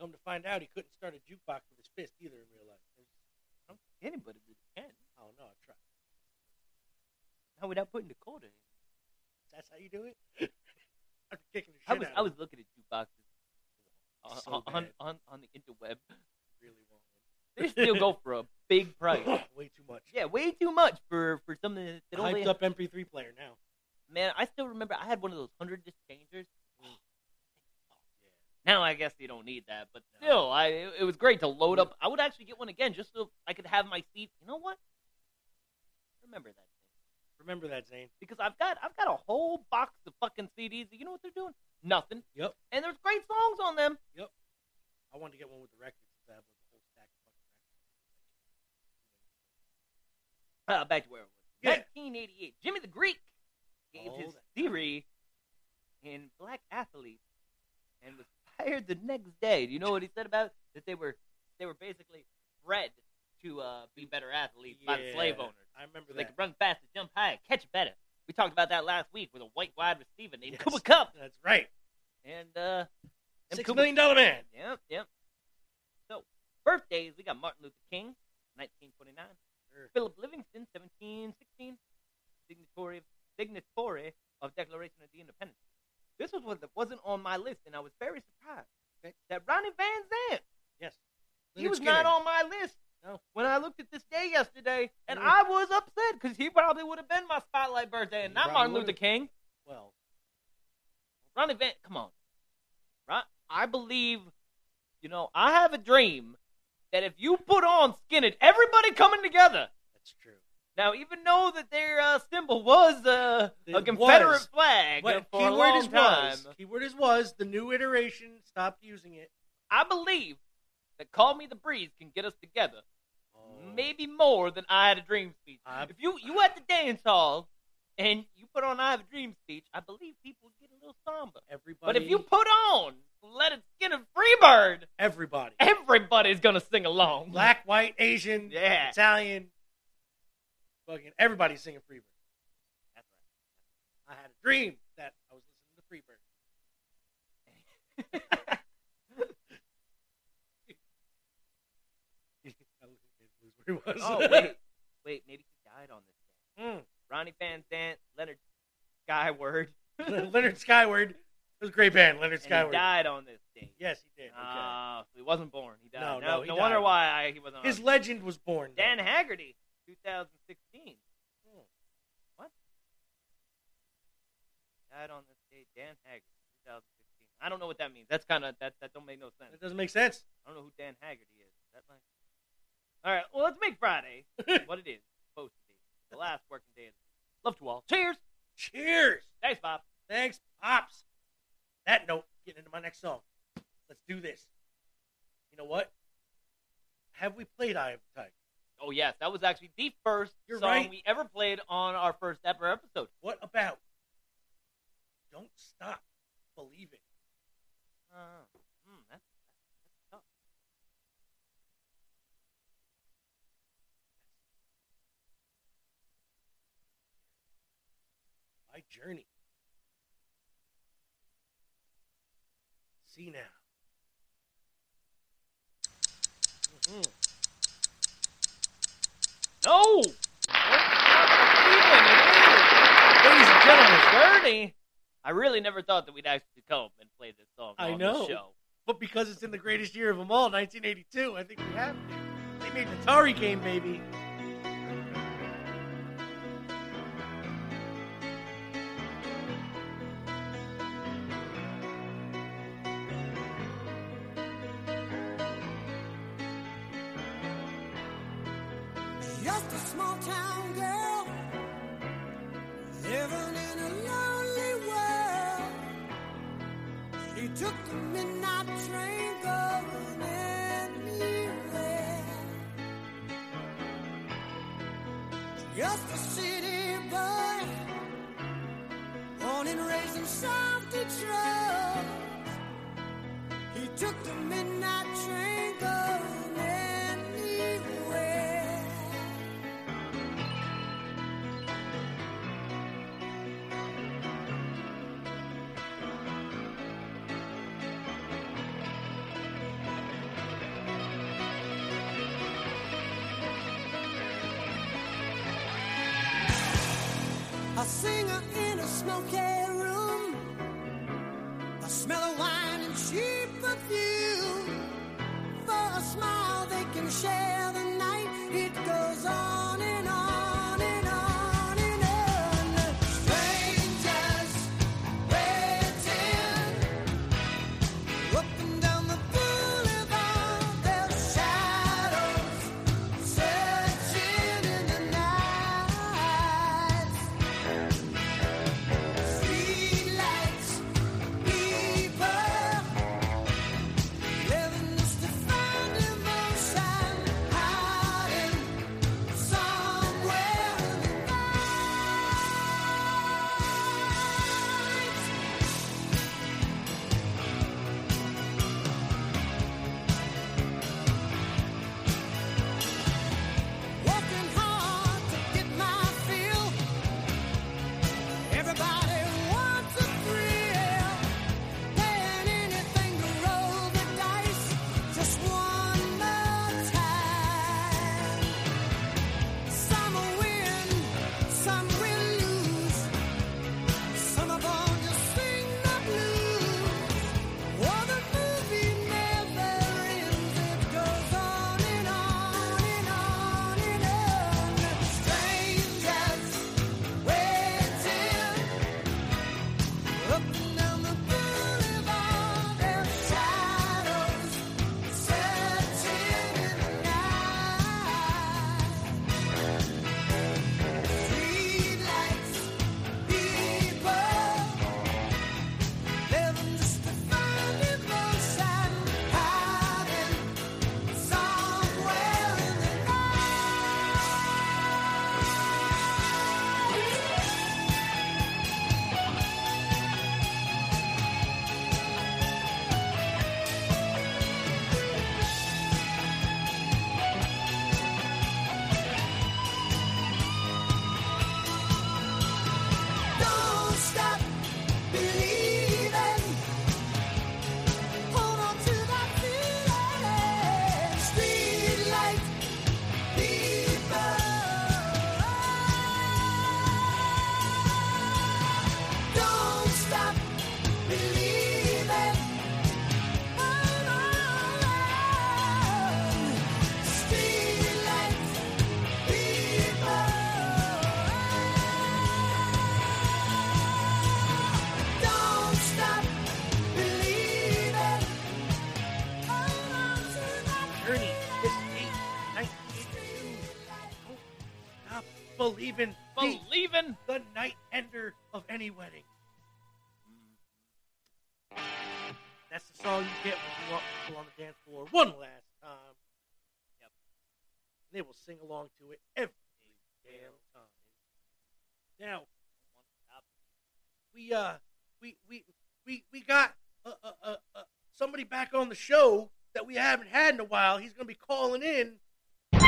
D: Come to find out, he couldn't start a jukebox with his fist either in real life.
E: I don't think anybody really can.
D: Oh no, I tried.
E: Not without putting the quarter in.
D: That's how you do it. [LAUGHS] I'm kicking the
E: I was
D: out
E: I was looking at jukeboxes on,
D: So
E: on, on, on, on the interweb.
D: really
E: They still go for a big price. [LAUGHS]
D: Way too much.
E: Yeah, way too much for, for something that that only
D: Hyped up MP3 player now.
E: Man, I still remember I had one of those hundred disc changers. [SIGHS]
D: Mm.
E: Now I guess you don't need that, but still, I it, was great to load up. I would actually get one again just so I could have my seat. You know what? Remember that thing
D: Remember that, Zane?
E: because I've got I've got a whole box of fucking CDs. You know what they're doing? Nothing.
D: Yep.
E: And there's great songs on them. Yep.
D: I wanted to get one with the records have like a whole stack of fucking records.
E: Uh, back to where it was.
D: Yeah.
E: 1988. Jimmy the Greek gave
D: Oh,
E: his theory in Black Athletes and was fired the next day. Do you know what he said about that they were they were basically bred to uh, be better athletes by the slave owners.
D: I remember
E: So they could run faster, jump higher, catch better. We talked about that last week with a white wide receiver named
D: Yes.
E: Cooper Kupp.
D: That's right.
E: And uh,
D: Six
E: Cooper-
D: million dollar man.
E: Yep, yep. So, birthdays, we got Martin Luther King, 1929.
D: Sure.
E: Philip Livingston, 1716. Signatory, signatory of Declaration of the Independence. This was one that wasn't on my list, and I was very surprised
D: Okay.
E: that Ronnie Van Zant,
D: Yes.
E: he was
D: Skinner.
E: not on my list.
D: No.
E: When I looked at this day yesterday, and
D: Mm.
E: I was upset because he probably would have been my spotlight birthday, and
D: He
E: not Martin Luther. King.
D: Well,
E: Ronnie Van, come on. Right? I believe, you know, I have a dream that if you put on Skynyrd, everybody coming together.
D: That's true.
E: Now, even though that their uh, symbol was uh, a Confederate
D: was.
E: flag
D: What,
E: for a
D: keyword
E: long
D: is
E: time,
D: was. Keyword is was. The new iteration stopped using it.
E: I believe that "Call Me the Breeze" can get us together. Maybe more than "I Had a Dream" speech.
D: I-
E: if you you at the dance hall and you put on "I Have a Dream" speech, I believe people would get a little somber.
D: Everybody.
E: But if you put on "Let It Skin a Freebird,"
D: everybody,
E: everybody's gonna sing along.
D: black, white, Asian,
E: Yeah.
D: Italian, fucking everybody's singing Freebird.
E: That's right.
D: I had a dream that I was listening to Freebird. I lose where he was.
E: Oh [LAUGHS] wait, wait, maybe he died on this day.
D: Mm.
E: Ronnie Van Zant, Lynyrd Skynyrd. [LAUGHS]
D: Lynyrd Skynyrd. It was a great band, Lynyrd
E: And
D: Skynyrd.
E: he died on this day.
D: Yes, he did. Okay.
E: Ah, so he wasn't born. He died.
D: No,
E: no,
D: no,
E: no wonder why I, he wasn't.
D: His
E: on.
D: legend was born. though.
E: Dan Haggerty, 2016.
D: Hmm.
E: What? Died on this day. Dan Haggerty, 2016. I don't know what that means. That's kind of that. That don't make no sense.
D: That doesn't make sense.
E: I don't know who Dan Haggerty is. Is that like? All right. Well, let's make Friday [LAUGHS] what it is supposed to be. The last working day of the. Love to all. Cheers.
D: Cheers.
E: Thanks, Bob.
D: Thanks, Pops. That note, getting into my next song. Let's do this. You know what? Have we played Eye of the Tiger?
E: Oh yes, that was actually the first
D: You're
E: song
D: right.
E: we ever played on our first ever episode.
D: What about Don't Stop Believing?
E: Uh, hmm, that's, that's tough.
D: My Journey. See now. Mhm.
E: No.
D: Ladies and gentlemen,
E: Journey. I really never thought that we'd actually come and play this song
D: I
E: on
D: know.
E: the show.
D: but because it's in the greatest year of them all, 1982, I think we have to. They made the Atari game, baby.
J: Singer in a smoky room. A smell of wine and cheap perfume. For a smile they can share the night. It goes on
D: Believing. the night ender of any wedding. That's the song you get when you want people on the dance floor one last time.
E: Yep.
D: They will sing along to it every damn time. Now, we uh, we we we we got uh, uh, uh, uh, somebody back on the show that we haven't had in a while. He's going to be calling in. You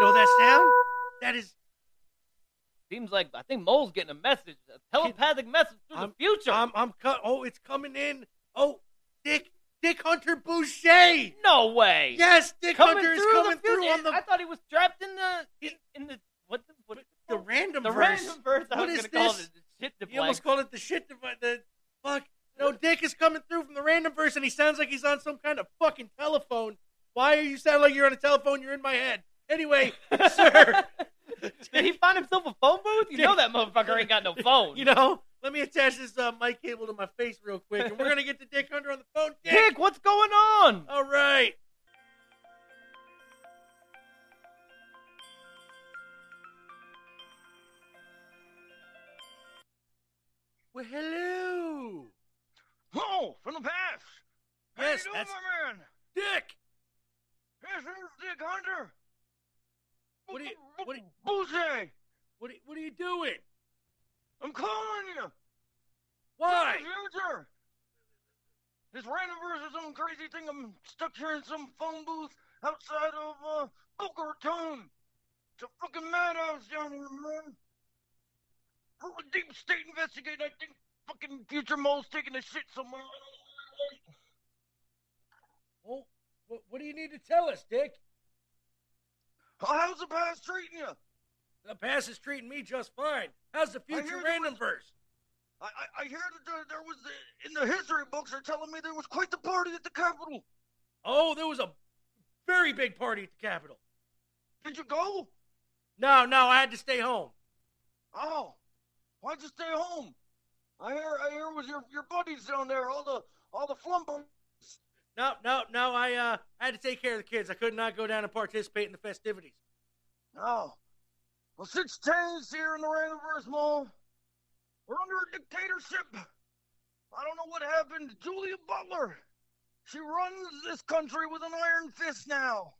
D: know that sound? That is
E: Seems like I think Mole's getting a message, a telepathic message through
D: I'm-
E: the future.
D: I'm I'm cut. Oh, it's coming in. Oh, Dick Dick Hunter Boucher.
E: no way.
D: Yes, Dick
E: coming
D: Hunter is coming
E: the
D: through on the
E: I thought he was trapped in the in, in the what the what
D: the random
E: the
D: verse.
E: random verse. I
D: What
E: was
D: is
E: gonna call
D: this?
E: it the shit
D: You almost called it the shit device. The fuck. No, Dick is coming through from the random verse, and he sounds like he's on some kind of fucking telephone. Why are you sound like you're on a telephone? You're in my head. Anyway, [LAUGHS] sir.
E: Did he find himself a phone booth? You know that motherfucker ain't got no phone. [LAUGHS]
D: You know, let me attach this uh, mic cable to my face real quick, and we're gonna get to Dick Hunter on the phone. Dick.
E: Dick, what's going on?
D: All right. Well, hello.
A: Oh, from the past. How
D: Yes,
A: you doing,
D: that's-
A: my man?
D: Dick.
A: This is Dick Hunter.
D: What are you? What? Are,
A: Bullseye.
D: what? Are, what are you doing?
A: I'm calling you.
D: Why?
A: Future. This random verse is some crazy thing. I'm stuck here in some phone booth outside of uh, Boca Raton. It's a fucking madhouse down here, man. We're a deep state investigating. I think fucking future mole's taking a shit somewhere.
D: Well, what, what do you need to tell us, Dick?
A: How's the past treating you?
D: The past is treating me just fine. How's the future random verse?
A: I, I, I hear that there, there was the, in the history books. They're telling me there was quite the party at the Capitol.
D: Oh, there was a very big party at the Capitol.
A: Did you go?
D: No, no, I had to stay home.
A: Oh, why'd you stay home? I hear I hear it was your your buddies down there, all the all the flumper.
D: No, no, no. I uh, I had to take care of the kids. I could not go down and participate in the festivities.
A: Oh, well, shit's changed here in the Random Mall. We're under a dictatorship. I don't know what happened. to Julia Butler, she runs this country with an iron fist now.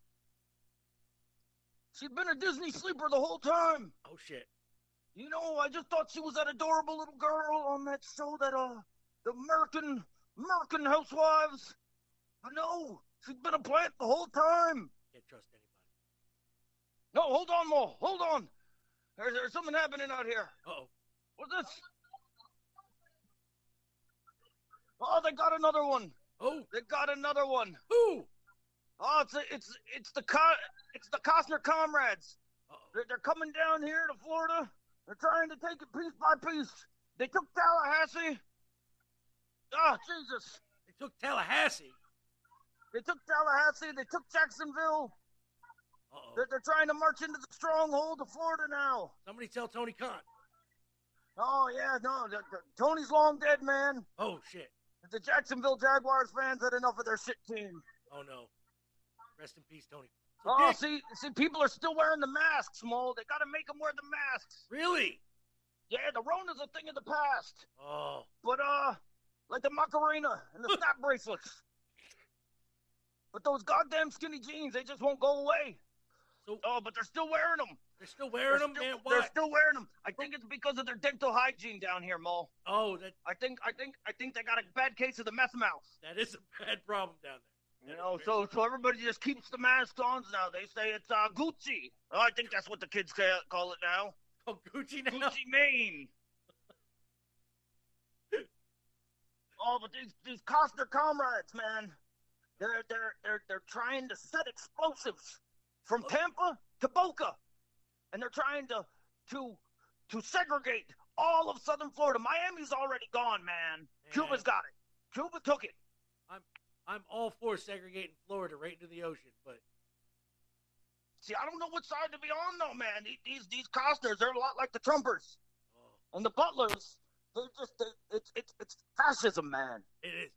A: She'd been a Disney sleeper the whole time.
D: Oh shit.
A: You know, I just thought she was that adorable little girl on that show that, uh, the American, American Housewives. No, she's been a plant the whole time.
D: Can't trust anybody.
A: No, hold on, Mo. Hold on. There's, there's something happening out here.
D: Uh-oh.
A: What's this? Oh, they got another one.
D: Oh,
A: They got another one.
D: who?
A: Oh, it's a, it's it's the Co- it's the Costner comrades. They're, they're coming down here to Florida. They're trying to take it piece by piece. They took Tallahassee. Oh, Jesus.
D: They took Tallahassee.
A: They took Tallahassee. They took Jacksonville. They're, they're trying to march into the stronghold of Florida now.
D: Somebody tell Tony Khan.
A: Oh, yeah, no. the- the- Tony's long dead, man.
D: Oh shit.
A: The Jacksonville Jaguars fans had enough of their shit team.
D: Oh no. Rest in peace, Tony. So,
A: Oh,
D: Dick,
A: see, see, people are still wearing the masks, Mo. They got to make them wear the masks.
D: really?
A: Yeah, the Rona's a thing of the past.
D: Oh,
A: But, uh, like the Macarena and the [LAUGHS] snap bracelets. But those goddamn skinny jeans, they just won't go away.
D: so
A: Oh, but they're still wearing them.
D: they're still wearing
A: they're
D: them,
A: still,
D: man.
A: They're still wearing them. I think it's because of their dental hygiene down here, Mo.
D: Oh, that
A: I think, I think, I think they got a bad case of the meth mouth.
D: that is a bad problem down there.
A: You know, so so everybody just keeps the masks on now. They say it's uh, Gucci. Oh, I think that's what the kids ca- call it now. [LAUGHS]
D: Oh, Gucci now.
A: Gucci Mane. [LAUGHS] oh, but these these Costner comrades, man, they're they're they're they're trying to set explosives from Tampa to Boca, and they're trying to to to segregate all of Southern Florida. Miami's already gone, man. Cuba's got it. Cuba took it.
D: I'm I'm all for segregating Florida right into the ocean, but
A: See, I don't know what side to be on though, man. These these, these Costners, they're a lot like the Trumpers
D: oh,
A: and the Butlers. They're just they, it's it's it's fascism, man.
D: it is.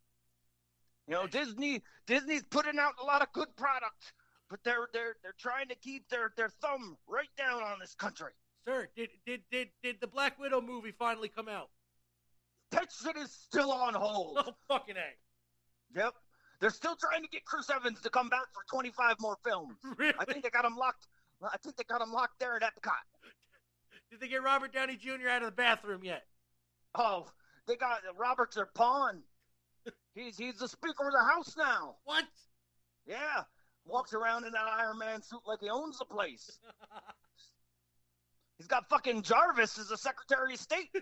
A: You know, Disney Disney's putting out a lot of good product, but they're they're they're trying to keep their their thumb right down on this country.
D: Sir, did did did did the Black Widow movie finally come out?
A: That shit is still on hold.
D: Oh fucking a!
A: Yep. They're still trying to get Chris Evans to come back for 25 more films. [LAUGHS]
D: Really?
A: I think they got him locked. I think they got him locked there at Epcot.
D: Did they get Robert Downey Jr. out of the bathroom yet?
A: Oh, they got Robert's their pawn. He's he's the Speaker of the House now.
D: What?
A: Yeah, walks around in that Iron Man suit like he owns the place. [LAUGHS] He's got fucking Jarvis as the Secretary of State. [LAUGHS]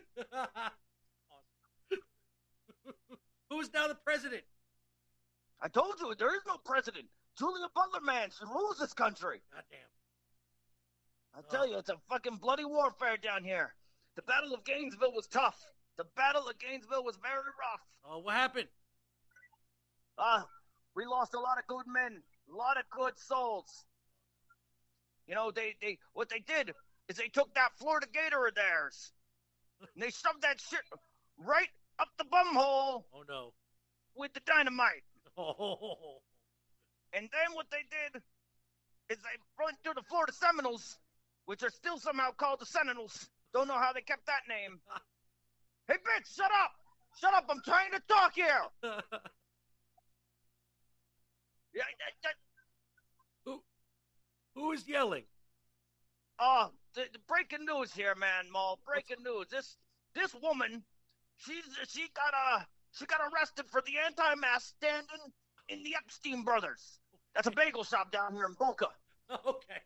D: Who's now the president?
A: I told you there is no president. Julia Butler, man, she rules this country.
D: Goddamn.
A: I tell you, it's a fucking bloody warfare down here. The Battle of Gainesville was tough. The Battle of Gainesville was very rough.
D: Oh, what happened?
A: Uh, we lost a lot of good men, a lot of good souls. You know, they, they what they did is they took that Florida Gator of theirs and they shoved that shit right up the bum hole
D: Oh no.
A: with the dynamite. [LAUGHS]
D: Oh.
A: And then what they did is they went to the Florida Seminoles, which are still somehow called the Sentinels. Don't know how they kept that name. [LAUGHS] hey, bitch, shut up! Shut up! I'm trying to talk here. [LAUGHS] Yeah, that, that,
D: who who is yelling?
A: Oh, the, the breaking news here, man, Maul. Breaking news. This this woman, she's she got uh she got arrested for the anti-mask standing in the Epstein brothers. That's a bagel shop down here in Boca. [LAUGHS]
D: okay.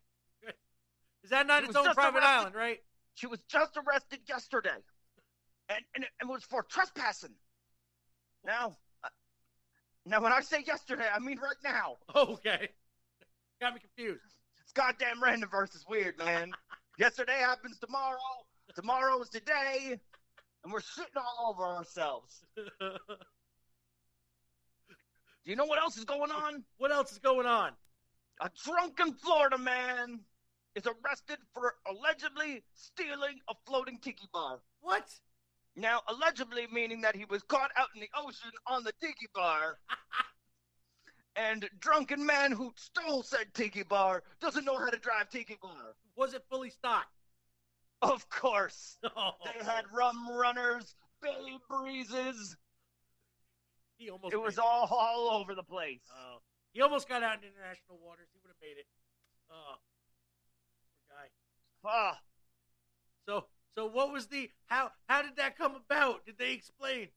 D: Is that not
A: He
D: its own private
A: arrested.
D: island, right?
A: She was just arrested yesterday, and and it, it was for trespassing. Now, now when I say yesterday, I mean right now. [LAUGHS]
D: Okay. Got me confused.
A: This goddamn randomverse is weird, man. Yesterday happens tomorrow. Tomorrow is today, and we're shitting all over ourselves. [LAUGHS] Do you know what else is going on?
D: what else is going on?
A: A drunken Florida man is arrested for allegedly stealing a floating tiki bar.
D: What?
A: Now, allegedly meaning that he was caught out in the ocean on the tiki bar. [LAUGHS] and drunken man who stole said tiki bar doesn't know how to drive tiki bar.
D: Was it fully stocked?
A: Of course. [LAUGHS]
D: Oh,
A: They had rum runners, bay breezes.
D: he almost
A: It was
D: made
A: all all over the place.
D: Oh, he almost got out in international waters. He would have made it. Oh, poor guy.
A: Ah,
D: So, so what was the how? How did that come about? Did they explain?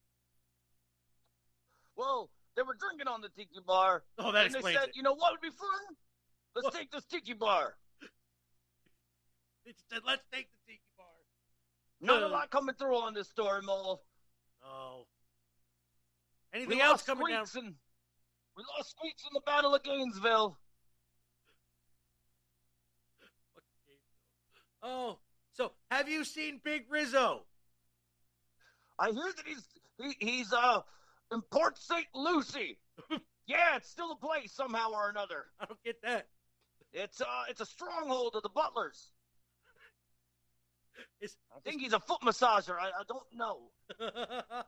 A: well, they were drinking on the tiki bar.
D: Oh, that
A: and they said,
D: it.
A: you know what would be fun? Let's
D: What?
A: take this tiki bar.
D: They just said, "Let's take the tiki bar."
A: Not a lot coming through on this story, Mole.
D: Oh.
A: We
D: Anything else coming down?
A: In, we lost Squeaks in the Battle of Gainesville.
D: Oh, so have you seen Big Rizzo?
A: I hear that he's he, he's uh in Port St. Lucie. [LAUGHS] yeah, it's still a place somehow or another.
D: I don't get that.
A: It's uh it's a stronghold of the Butlers. [LAUGHS]
D: Is
A: I think he's a foot massager. I, I don't know. [LAUGHS]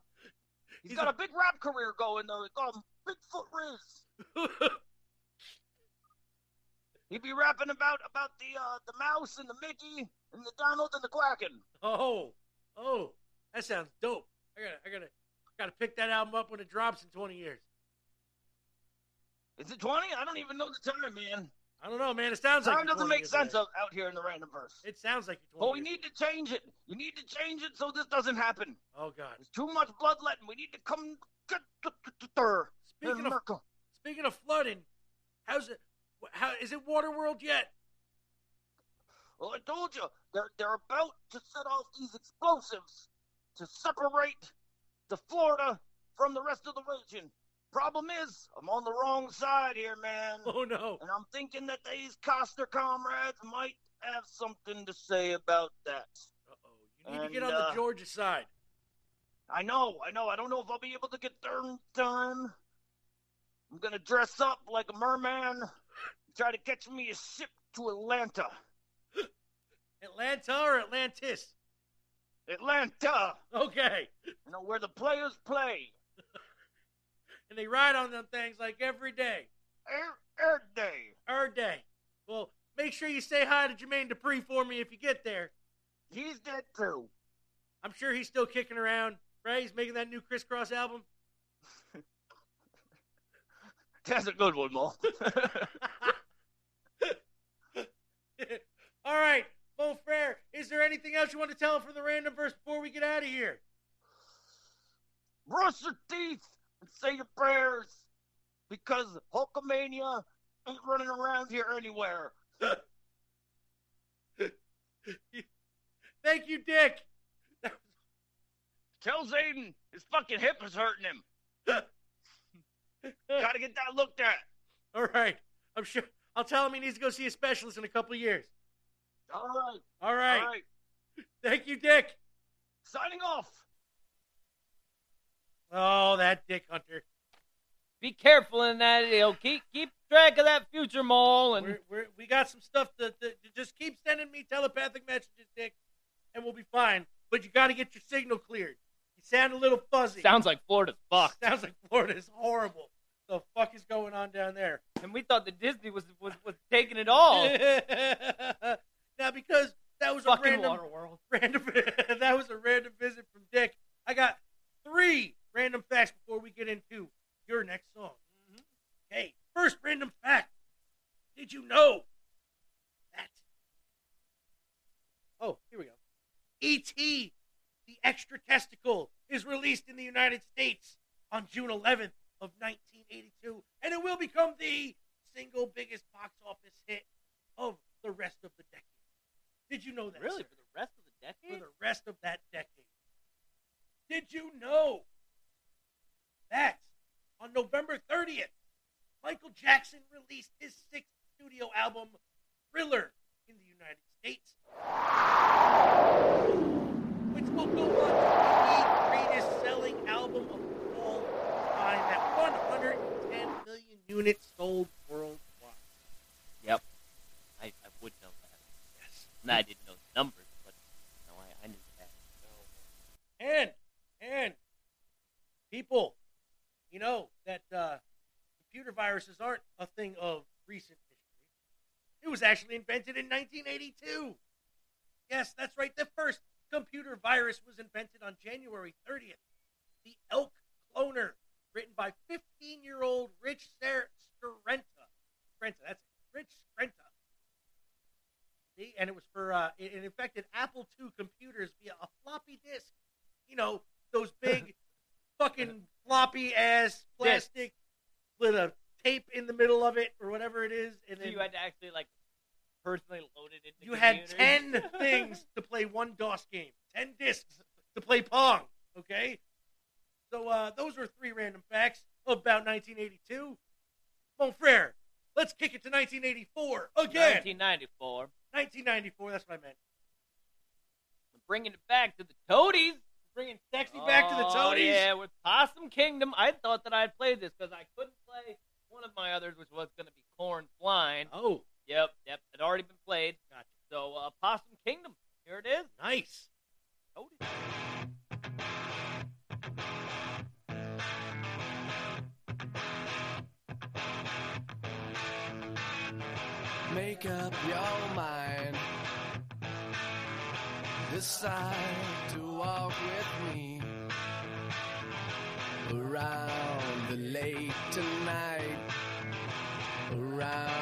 D: He's
A: he's got
D: a-
A: a, big rap career going though. They call him Bigfoot Riz. He'd be rapping about about the uh the mouse and the Mickey and the Donald and the Quacken.
D: oh, oh, that sounds dope. I gotta, I gotta, gotta pick that album up when it drops in 20 years.
A: Is it twenty? I don't even know the time, man.
D: I don't know, man. It sounds like
A: Time doesn't make sense out, here in the random verse.
D: It sounds like you're 20.
A: But we need to change it. You need to change it so this doesn't happen.
D: Oh God.
A: There's too much bloodletting. We need to come.
D: Speaking of speaking of flooding, how's it? How is it Waterworld yet?
A: Well, I told you they're they're about to set off these explosives to separate the Florida from the rest of the region. Problem is, I'm on the wrong side here, man. [LAUGHS]
D: Oh no.
A: And I'm thinking that these Costner comrades might have something to say about that.
D: Uh oh. You need to get on
A: uh,
D: the Georgia side.
A: I know, I know. I don't know if I'll be able to get there in time. I'm gonna dress up like a merman, try to catch me a ship to Atlanta.
D: Atlanta or Atlantis?
A: Atlanta,
D: Okay.
A: you know where the players play [LAUGHS]
D: And they ride on them things like every day.
A: E- every day.
D: Our day. Well, make sure you say hi to Jermaine Dupri for me if you get there.
A: He's dead too.
D: I'm sure he's still kicking around, right? He's making that new Kris Kross album. [LAUGHS]
A: That's a good one, Mo. [LAUGHS]
D: All right, Mo Frere, is there anything else you want to tell him from the random verse before we get out of here?
A: Brush your teeth and say your prayers because Hulkamania ain't running around here anywhere. [LAUGHS]
D: Thank you, Dick.
A: Tell Zayden his fucking hip is hurting him. [LAUGHS] Gotta get that looked at.
D: All right, I'm sure. I'll tell him he needs to go see a specialist in a couple of years.
A: All right.
D: All right.
A: All right.
D: Thank you, Dick.
A: Signing off.
D: Oh, that Dick Hunter.
E: Be careful in that. You know, keep keep track of that future mole and
D: We're, we're, we got some stuff to, to, to just keep sending me telepathic messages, Dick, and we'll be fine. But you got to get your signal cleared. You sound a little fuzzy.
E: sounds like Florida's fucked. [LAUGHS]
D: Sounds like Florida's horrible. The fuck is going on down there?
E: And we thought that Disney was was, was taking it all. [LAUGHS]
D: now, because that was a random, [LAUGHS] random, [LAUGHS] that was a random visit from Dick. I got three random facts before we get into your next song. Okay, first random fact. Did you know that? Oh, here we go. E.T. the extra testicle is released in the United States on June 11th of 1982, and it will become the single biggest box office hit of the rest of the decade. Did you know that?
E: Really,
D: sir?
E: for the rest of the decade?
D: for the rest of that decade. Did you know that on November 30th, Michael Jackson released his sixth studio album, Thriller, in the United States? Which will go on to be the greatest selling album of all time at 110 million units sold worldwide.
E: Yep. I, I would know that.
D: Yes.
E: And I didn't know the numbers, but no, I, I knew that.
D: And and people, you know that uh, computer viruses aren't a thing of recent history. It was actually invented in 1982. Yes, that's right. The first computer virus was invented on January 30th. The Elk Cloner, written by 15-year-old Rich Ser-. Skrenta, that's it. Rich Skrenta. See, and it was for uh, it, it infected Apple II computers via a floppy disk. You know, those [LAUGHS] big fucking floppy ass plastic with a tape in the middle of it or whatever it is, and
E: So
D: then
E: you had to actually like personally load it into
D: you had ten [LAUGHS] things to play one DOS game, ten discs to play Pong. Okay, so uh, those were three random facts about 1982. Mon frere, let's kick it to 1984 again.
E: 1994.
D: 1994. That's what I meant.
E: We're bringing it back to the Toadies.
D: Bringing sexy back to the
E: Oh,
D: Toadies.
E: Yeah, with Possum Kingdom. I thought that I'd play this because I couldn't play one of my others, which was going to be Corn Flying.
D: Oh,
E: Yep, yep, it already been played. Gotcha. So, uh, Possum Kingdom. Here it is.
D: nice.
E: Toadies.
F: Make up your mind. Decide to walk with me around the lake tonight. Around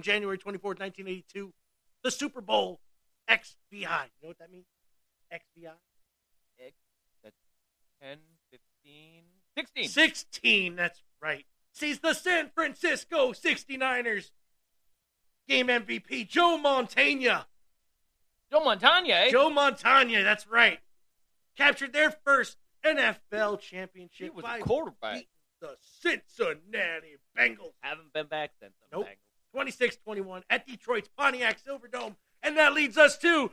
D: day, in, or in January 24th, 1982, the Super Bowl XVI? You know what that means? XVI?
E: 10, 15, 16.
D: 16, that's right. Sees the San Francisco 69ers game MVP, Joe Montana.
E: Joe Montana, eh?
D: Joe Montana, that's right. Captured their first NFL championship
E: he was a quarterback.
D: the Cincinnati Bengals.
E: Haven't been back since.
D: Nope.
E: Bengals.
D: 26 21 at Detroit's Pontiac Silverdome. And that leads us to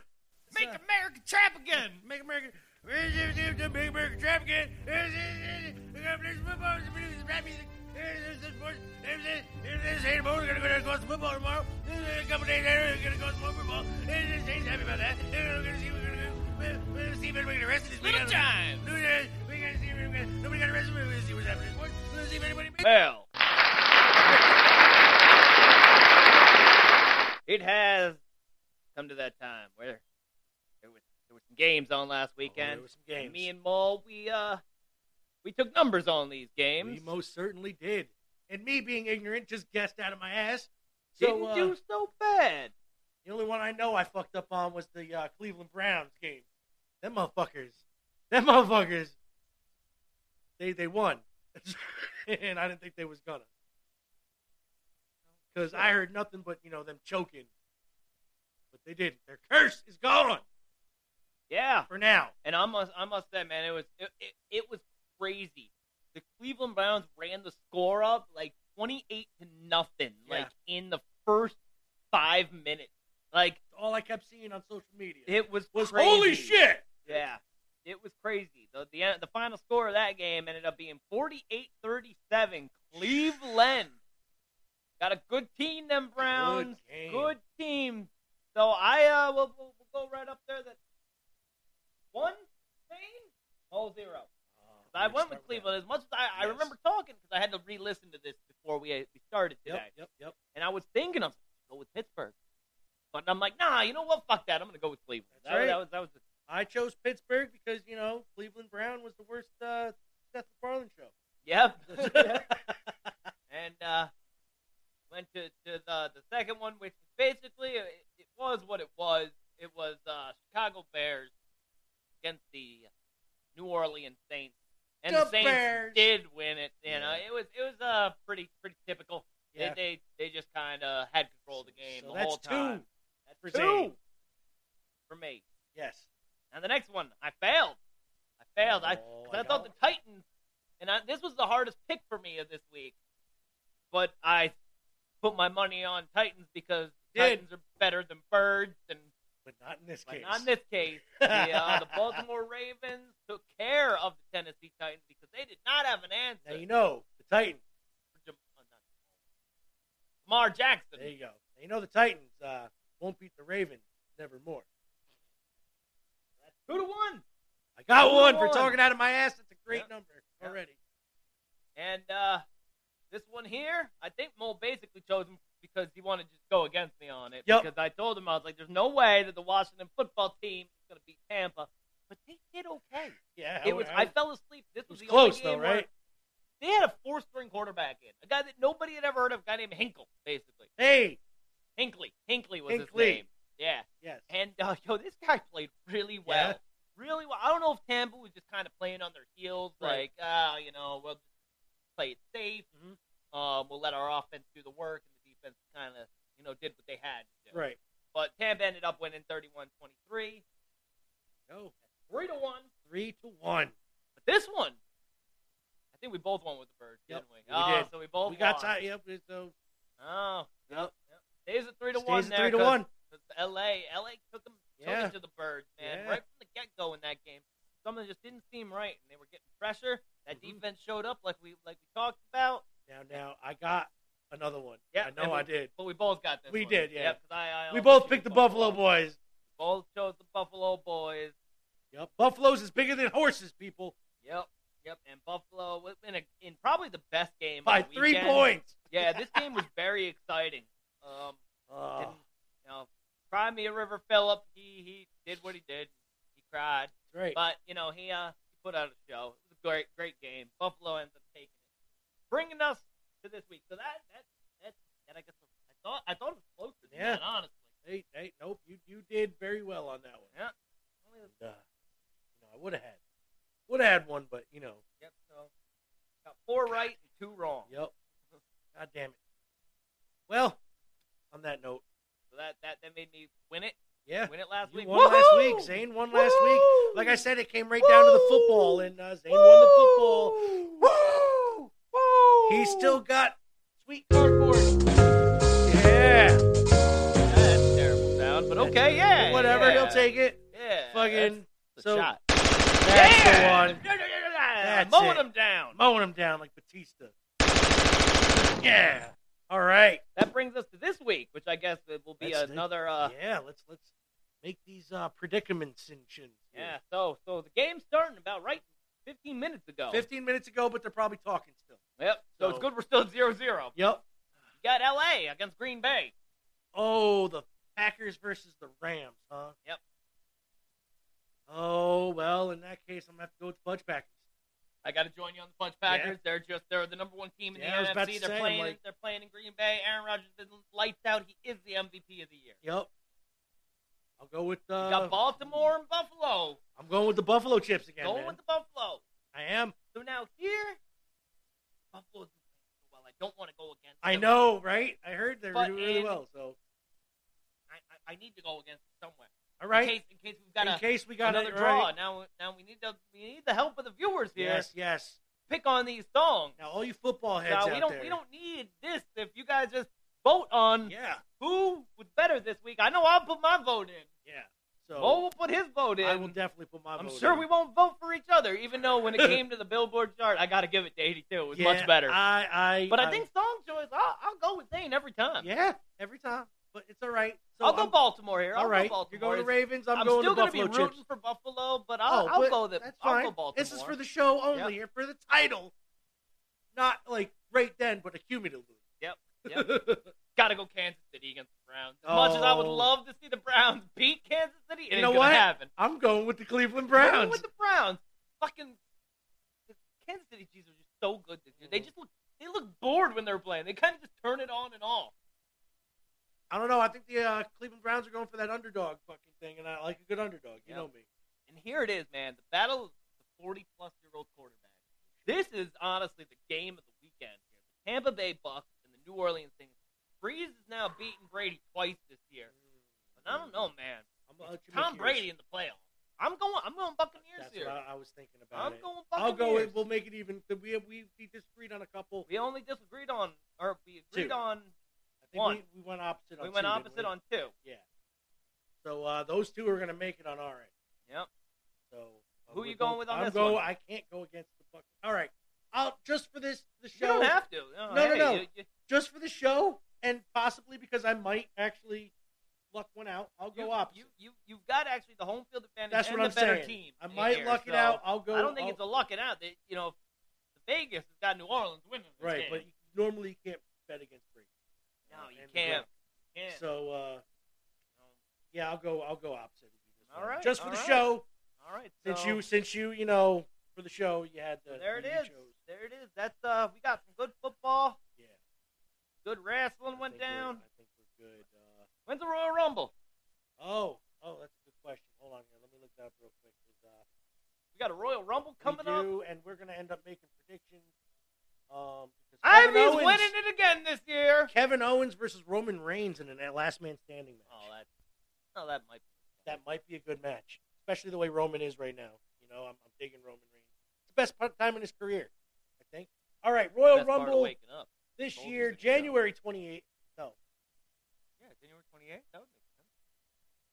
G: Make America trap again.
D: Make America. Make America trap again. We're gonna go to football tomorrow. A couple days later, we're gonna go to football. Saints happy about that. We're gonna see. We're gonna. We're gonna see if anybody get arrested this
G: Little time.
D: We gotta see. if Nobody got arrested. We're gonna see what's happening. We're gonna see if anybody.
E: Well, it has come to that time where there was there were some games on last weekend.
D: Oh, there were some games.
E: Me and Mo, we uh, we took numbers on these games.
D: We most certainly did. And me being ignorant just guessed out of my ass. So,
E: Didn't
D: uh,
E: do so bad.
D: The only one I know I fucked up on was the uh, Cleveland Browns game. Them motherfuckers. Them motherfuckers. They they won. [LAUGHS] and I didn't think they was gonna. Because I heard nothing but, you know, them choking. But they didn't. Their curse is gone
E: Yeah,
D: for now.
E: and I must I must say, man, it was it, it, it was crazy. The Cleveland Browns ran the score up like twenty eight to nothing,
D: Yeah.
E: like in the first five minutes. Like
D: All I kept seeing on social media
E: it was
D: was
E: crazy.
D: holy shit.
E: Yeah, it was crazy. The, the the final score of that game ended up being 48-37. Cleveland got a good team. Them Browns,
D: game.
E: good team. So I uh, will we'll, we'll go right up there. That one Spain, whole zero. I went with Cleveland as much as I, I remember talking because I had to re-listen to this before we we started today,
D: Yep, yep, yep.
E: and I was thinking of go with Pittsburgh, but I'm like, nah, you know what? Fuck that. I'm gonna go with Cleveland.
D: That's
E: that,
D: right.
E: that was that was the
D: I chose Pittsburgh because, you know, Cleveland Brown was the worst uh, Seth MacFarlane show.
E: Yep. [LAUGHS] and uh, went to, to the the second one, which was basically it, it was what it was. It was uh, Chicago Bears against the New Orleans Saints, and the,
D: The
E: Saints
D: Bears.
E: did win it. You know, it was it was uh pretty pretty typical.
D: Yeah.
E: They, they they just kind of had control of the game
D: So
E: the
D: that's
E: whole time.
D: two
E: That's
D: for
E: two
D: Zane.
E: for me.
D: Yes.
E: Now the next one, I failed. I failed. I,
D: Oh,
E: 'cause
D: I
E: I, thought
D: one.
E: the Titans, and I, this was the hardest pick for me of this week. But I put my money on Titans because
D: Did.
E: Titans are better than birds, and
D: But not in this case.
E: not in this case. [LAUGHS] The, uh, the Baltimore Ravens took care of the Tennessee Titans because they did not have an answer.
D: Now you know the Titans.
E: for Jam- not Jamal. Lamar Jackson.
D: There you go. Now you know the Titans uh, won't beat the Ravens nevermore.
E: Two to one.
D: I got one for
E: one.
D: talking out of my ass. That's a great
E: Yeah.
D: number already.
E: And uh, this one here, I think Mo basically chose him because he wanted to just go against me on it.
D: Yep.
E: Because I told him I was like, "There's no way that the Washington football team is going to beat Tampa," but they did okay.
D: Yeah,
E: It was. I fell asleep. This was,
D: was
E: the only
D: close though, right?
E: They had a four-string quarterback in, a guy that nobody had ever heard of, a guy named Hinkle, basically.
D: Hey,
E: Hinkley. Hinkley was his name. Yeah.
D: yes.
E: And uh, yo, this guy played really well.
D: Yeah.
E: Really well. I don't know if Tampa was just kind of playing on their heels,
D: Right.
E: like, ah, you know, we'll just play it safe.
D: Mhm.
E: Um, we'll let our offense do the work, and defense kind of, you know, did what they had to do.
D: Right.
E: But Tampa ended up winning 31-23,
D: Go
E: three to one.
D: three to one.
E: But this one, I think we both won with the birds,
D: Yep,
E: didn't we?
D: we
E: oh,
D: did.
E: so we both
D: we got
E: won.
D: tied. Yep. So
E: Oh,
D: Yep.
E: yep. Stays at three to
D: stays
E: one
D: at
E: there.
D: three to
E: 'cause-
D: one.
E: 'cause LA, LA took them, took
D: Yeah.
E: to the birds, man,
D: Yeah.
E: right from the get go in that game. Something just didn't seem right, and they were getting pressure. That
D: Mhm.
E: defense showed up like we like we talked about.
D: Now, now I got another one.
E: Yeah,
D: I know
E: we-
D: I did.
E: But we both got this.
D: We
E: one.
D: did, yeah.
E: I, I
D: We both picked the Buffalo Boys.
E: Both chose the Buffalo Boys.
D: Yep. Buffaloes is bigger than horses, people.
E: Yep, yep. And Buffalo in a, in probably the best game
D: By
E: of the
D: three
E: weekend.
D: points.
E: Yeah, this game was very exciting. Um,
D: Oh,
E: and, you know, cry me a river, Philip. He he did what he did. He cried,
D: great.
E: but you know he uh he put out a show. It was a great great game. Buffalo ends up taking it, bringing us to this week. So that that that, that I guess I thought I thought it was closer than
D: Yeah.
E: that, honestly.
D: Hey, hey, nope. You you did very well on that one.
E: Yeah.
D: And, uh, you know, I would have had, would have had one, but you know,
E: Yep. So got four right and two wrong.
D: yep. God damn it. Well, on that note,
E: So that that that made me win it.
D: yeah,
E: Win it last
D: you
E: week.
D: won last week. Zane won last week. Like I said, it came right down to the football, and uh, Zane won the football. He still got sweet cardboard. Yeah.
E: That's a terrible sound, but okay, yeah.
D: Whatever,
E: yeah.
D: he'll take it.
E: Yeah.
D: Fucking.
E: that's
D: so
E: shot.
D: that's
E: yeah!
D: the one. That's
E: Mowing
D: it.
E: them down.
D: Mowing him down like Batista. Yeah. All right.
E: That brings us to this week, which I guess it will be
D: Let's-
E: another. Uh,
D: yeah. Let's let's make these uh, predicaments and shit.
E: yeah. So so the game's starting about right 15 minutes ago.
D: Fifteen minutes ago, but they're probably talking still.
E: Yep. So, it's good we're still 0 0.
D: Yep.
E: You got LA against Green Bay.
D: Oh, the Packers versus the Rams, huh?
E: Yep.
D: Oh well, in that case, I'm gonna have to go with the Fudge Packers.
E: I got to join you on the Punch Packers. They're just they're the number one team in
D: Yeah,
E: the NFC. They're
D: say,
E: playing
D: like-
E: they're playing in Green Bay. Aaron Rodgers lights out. He is the MVP of the year.
D: Yep. I'll go with
E: You
D: uh,
E: got Baltimore and Buffalo.
D: I'm going with the Buffalo chips again.
E: Going
D: man.
E: with the Buffalo.
D: I am.
E: So now here, Buffalo's playing so well. I don't want to go against.
D: I
E: them.
D: know, right? I heard they're
E: But
D: doing really
E: in-
D: well. So,
E: I, I, I need to go against them somewhere.
D: all right.
E: In case, in case we've got
D: in
E: a,
D: case we got
E: another
D: it,
E: draw.
D: right.
E: Now, now we need the we need the help of the viewers here.
D: Yes, yes.
E: Pick on these songs.
D: Now, all you football heads
E: Now we don't
D: there.
E: we don't need this. If you guys just vote on
D: Yeah,
E: who was better this week, I know I'll put my vote in.
D: yeah. So
E: Mo will put his vote in.
D: I will definitely put my. Vote in.
E: I'm
D: vote
E: sure
D: in.
E: we won't vote for each other, even though when it [LAUGHS] came to the Billboard chart, I got to give it to 82. It was
D: Yeah,
E: much better.
D: I, I,
E: but I, think song choice, I'll, I'll go with Zane every time.
D: yeah, every time. But it's all right. So
E: I'll go
D: I'm-
E: Baltimore here. I'll
D: All right,
E: go Baltimore.
D: you're going to Ravens. I'm,
E: I'm
D: going
E: still
D: to
E: gonna be rooting
D: chips.
E: for Buffalo, but I'll,
D: oh,
E: I'll
D: but
E: go the
D: That's
E: I'll
D: fine.
E: go Baltimore.
D: This is for the show only. Here for the title, not like right then, but accumulatively.
E: Yep, yep. Got to go Kansas City against the Browns. As much as I would
D: Oh.
E: love to see the Browns beat Kansas City, it
D: you know what?
E: happen.
D: I'm going with the Cleveland
E: Going
D: Browns.
E: with the Browns. Fucking the Kansas City Chiefs are just so good this year. They just look they look bored when they're playing. They kind of just turn it on and off.
D: I don't know. I think the uh, Cleveland Browns are going for that underdog fucking thing, and I like a good underdog. You
E: Yep.
D: know me.
E: And here it is, man. The battle of the 40 plus year old quarterback. This is honestly the game of the weekend here. The Tampa Bay Bucks New Orleans Saints. Brees is now beating Brady twice this year. But I don't know, man.
D: I'm gonna let you
E: Tom. Brady in the playoffs. I'm going. I'm going Buccaneers
D: That's
E: here.
D: what I, I was thinking about.
E: I'm
D: it.
E: going Buccaneers.
D: I'll go. We'll make it even. We we we disagreed on a couple.
E: We only disagreed on, or we agreed
D: Two.
E: on.
D: I think
E: One.
D: we, we went opposite.
E: We
D: on
E: went
D: two,
E: opposite
D: we?
E: on two.
D: Yeah. So uh, those two are going to make it on our end.
E: Yep.
D: So uh,
E: Who
D: we're
E: you going
D: both-
E: with on
D: I'm
E: this
D: go,
E: one?
D: I can't go against the Bucks. All right. I'll just for this the show.
E: You don't have to. No,
D: No, no,
E: hey,
D: no.
E: you- you-
D: Just for the show, and possibly because I might actually luck one out. I'll
E: you,
D: go opposite.
E: You, you, you've got actually the home field advantage
D: That's
E: and
D: what
E: the
D: I'm
E: better
D: saying.
E: team.
D: I might
E: here,
D: luck it out. I'll go.
E: I don't think
D: I'll-
E: it's a luck it out. They, you know, the Vegas has got New Orleans winning
D: right,
E: game.
D: but you, normally you can't bet against Brady.
E: no, you can't. Can't.
D: So uh, yeah, I'll go. I'll go opposite. of you this
E: All right,
D: Just for the
E: right.
D: show.
E: All right.
D: Since
E: so-
D: you, since you, you know, for the show, you had the.
E: so there it is. There it is. That's uh, we got some good football. Good wrestling went down.
D: I think we're good. Uh,
E: When's the Royal Rumble?
D: oh, oh, that's a good question. Hold on here. Let me look that up real quick. Uh,
E: We got a Royal Rumble coming
D: we
E: up.
D: and we're gonna end up making predictions. Um,
E: Ivy's
D: Owens,
E: winning it again this year.
D: Kevin Owens versus Roman Reigns in a last man standing match.
E: Oh, that. Oh, that might.
D: that might be a good match, especially the way Roman is right now. You know, I'm, I'm digging Roman Reigns. It's the best part- time in his career, I think. All right, Royal
E: Best
D: Rumble
E: waking up.
D: This
E: Told
D: year. January 28th. No,
E: Yeah, January 28th. That would make sense.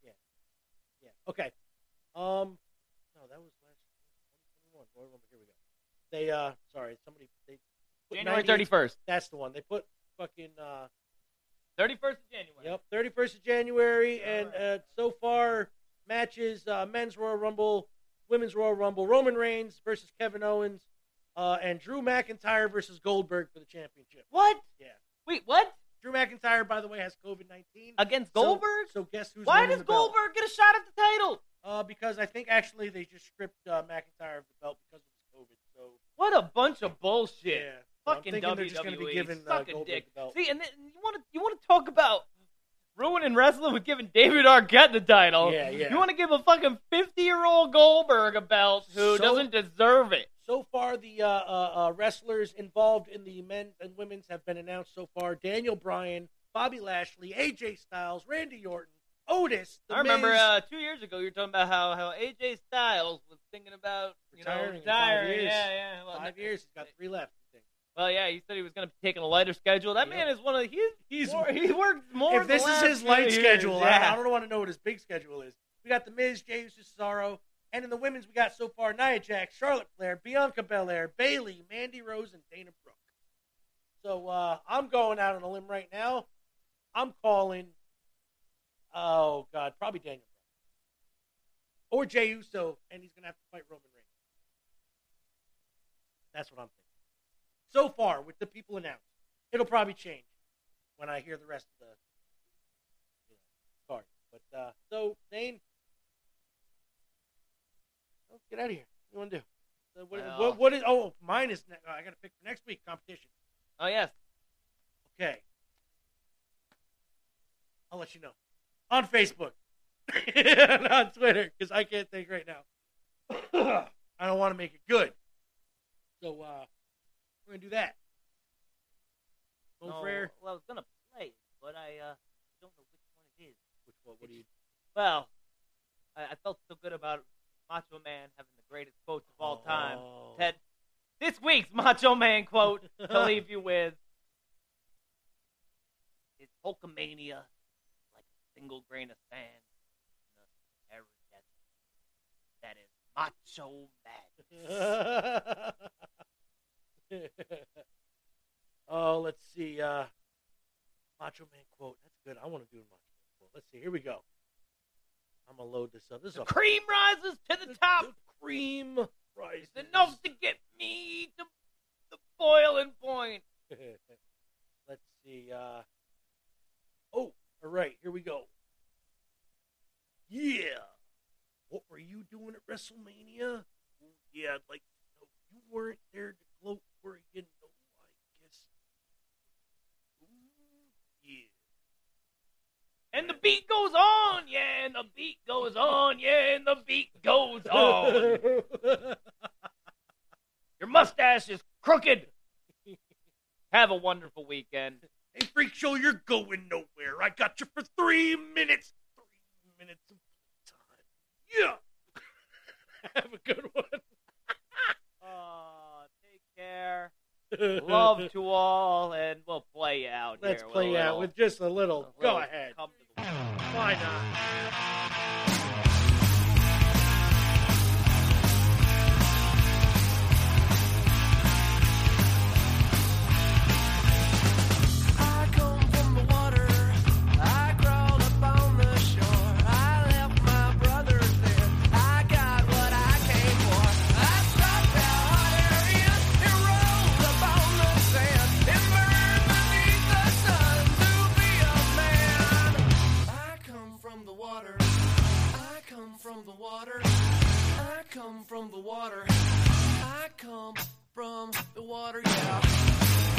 D: yeah, Yeah. okay. Um, no, that was last 2021. Here we go. They, uh, sorry, somebody they put
E: January 31st.
D: That's the one. They put fucking uh,
E: 31st of January.
D: Yep, 31st of January,
E: All
D: and
E: right.
D: uh, so far matches: uh, men's Royal Rumble, women's Royal Rumble, Roman Reigns versus Kevin Owens, uh, and Drew McIntyre versus Goldberg for the championship.
E: What?
D: Yeah.
E: Wait, what?
D: Drew McIntyre, by the way, has COVID nineteen
E: Against Goldberg?
D: So, guess who's
E: Why does
D: the belt?
E: Goldberg get a shot at the title?
D: Uh, because I think actually they just stripped uh, McIntyre of the belt because of his COVID. So
E: What a bunch of bullshit.
D: yeah, So
E: Fucking WWE.
D: they're just be giving uh,
E: Suck a
D: Goldberg
E: dick.
D: the belt.
E: See, and then you want to you want to talk about ruining wrestling with giving David Arquette the title.
D: Yeah, yeah.
E: You want to give a fucking fifty year old Goldberg a belt who
D: So-
E: doesn't deserve it.
D: So far, the uh, uh, uh, wrestlers involved in the men and women's have been announced so far: Daniel Bryan, Bobby Lashley, AJ Styles, Randy Orton, Otis. The
E: I remember
D: Miz.
E: uh, two years ago you were talking about how, how AJ Styles was thinking about you
D: Retiring
E: know
D: in five
E: retiring.
D: years.
E: Yeah, yeah. Well,
D: five years. He's got three left. I think.
E: Well, yeah, he said he was going to be taking a lighter schedule. That
D: Yep.
E: man is one of he's
D: He's-
E: more, he works more.
D: if this
E: the
D: is
E: last
D: his light schedule. I,
E: yeah.
D: I don't want to know what his big schedule is. We got the Miz, Uso, Cesaro, and in the women's we got so far Nia Jax, Charlotte Flair, Bianca Belair, Bayley, Mandy Rose, and Dana Brooke. So uh, I'm going out on a limb right now. I'm calling. Oh God, probably Daniel Bryan. or Jey Uso, and he's gonna have to fight Roman Reigns. That's what I'm thinking. So far, with the people announced, it'll probably change when I hear the rest of the you know, card. But uh, so Zane, let's get out of here. What do you want to do? So what,
E: Well-
D: what, what is? Oh, mine is. Ne- I got to pick for next week competition.
E: Oh yes.
D: Okay. I'll let you know on Facebook, [LAUGHS] and on Twitter, because I can't think right now. [COUGHS] I don't want to make it good, so uh, we're gonna do that.
E: No,
D: Frere,
E: well, I was gonna play, but I uh, don't know which one it is.
D: which one? What do you?
E: Well, I, I felt so good about Macho Man having the greatest quotes of all time.
D: Oh.
E: That this week's Macho Man quote to [LAUGHS] leave you with is Hulkamania like a single grain of sand in the arid desert. That is Macho Man. [LAUGHS]
D: oh, let's see. Uh, Macho Man quote. That's good. I want to do a Macho Man quote. Let's see. Here we go. I'm gonna load this up. This is
E: The
D: a
E: cream rises to the top.
D: The cream rises.
E: Enough to get me to the boiling point. [LAUGHS]
D: Let's see. Uh, oh, all right. Here we go. Yeah. What were you doing at WrestleMania? Yeah, I'd like to know. You weren't there to gloat, were you? No, I guess. Ooh, yeah.
E: And the beat goes on, yeah, and the beat goes on, yeah, and the beat goes on. [LAUGHS] Your mustache is crooked. Have a wonderful weekend.
D: hey, Freak Show, you're going nowhere. I got you for three minutes. Three minutes of time. Yeah. [LAUGHS] Have a good one. [LAUGHS]
E: Uh, take care. Love to all, and we'll play out
D: Let's
E: here. with
D: play
E: a
D: out
E: little-
D: with just a little.
E: a
D: Go ahead.
E: come to the-
D: Why not?
F: From the water. I come from the water. I come from the water. Yeah.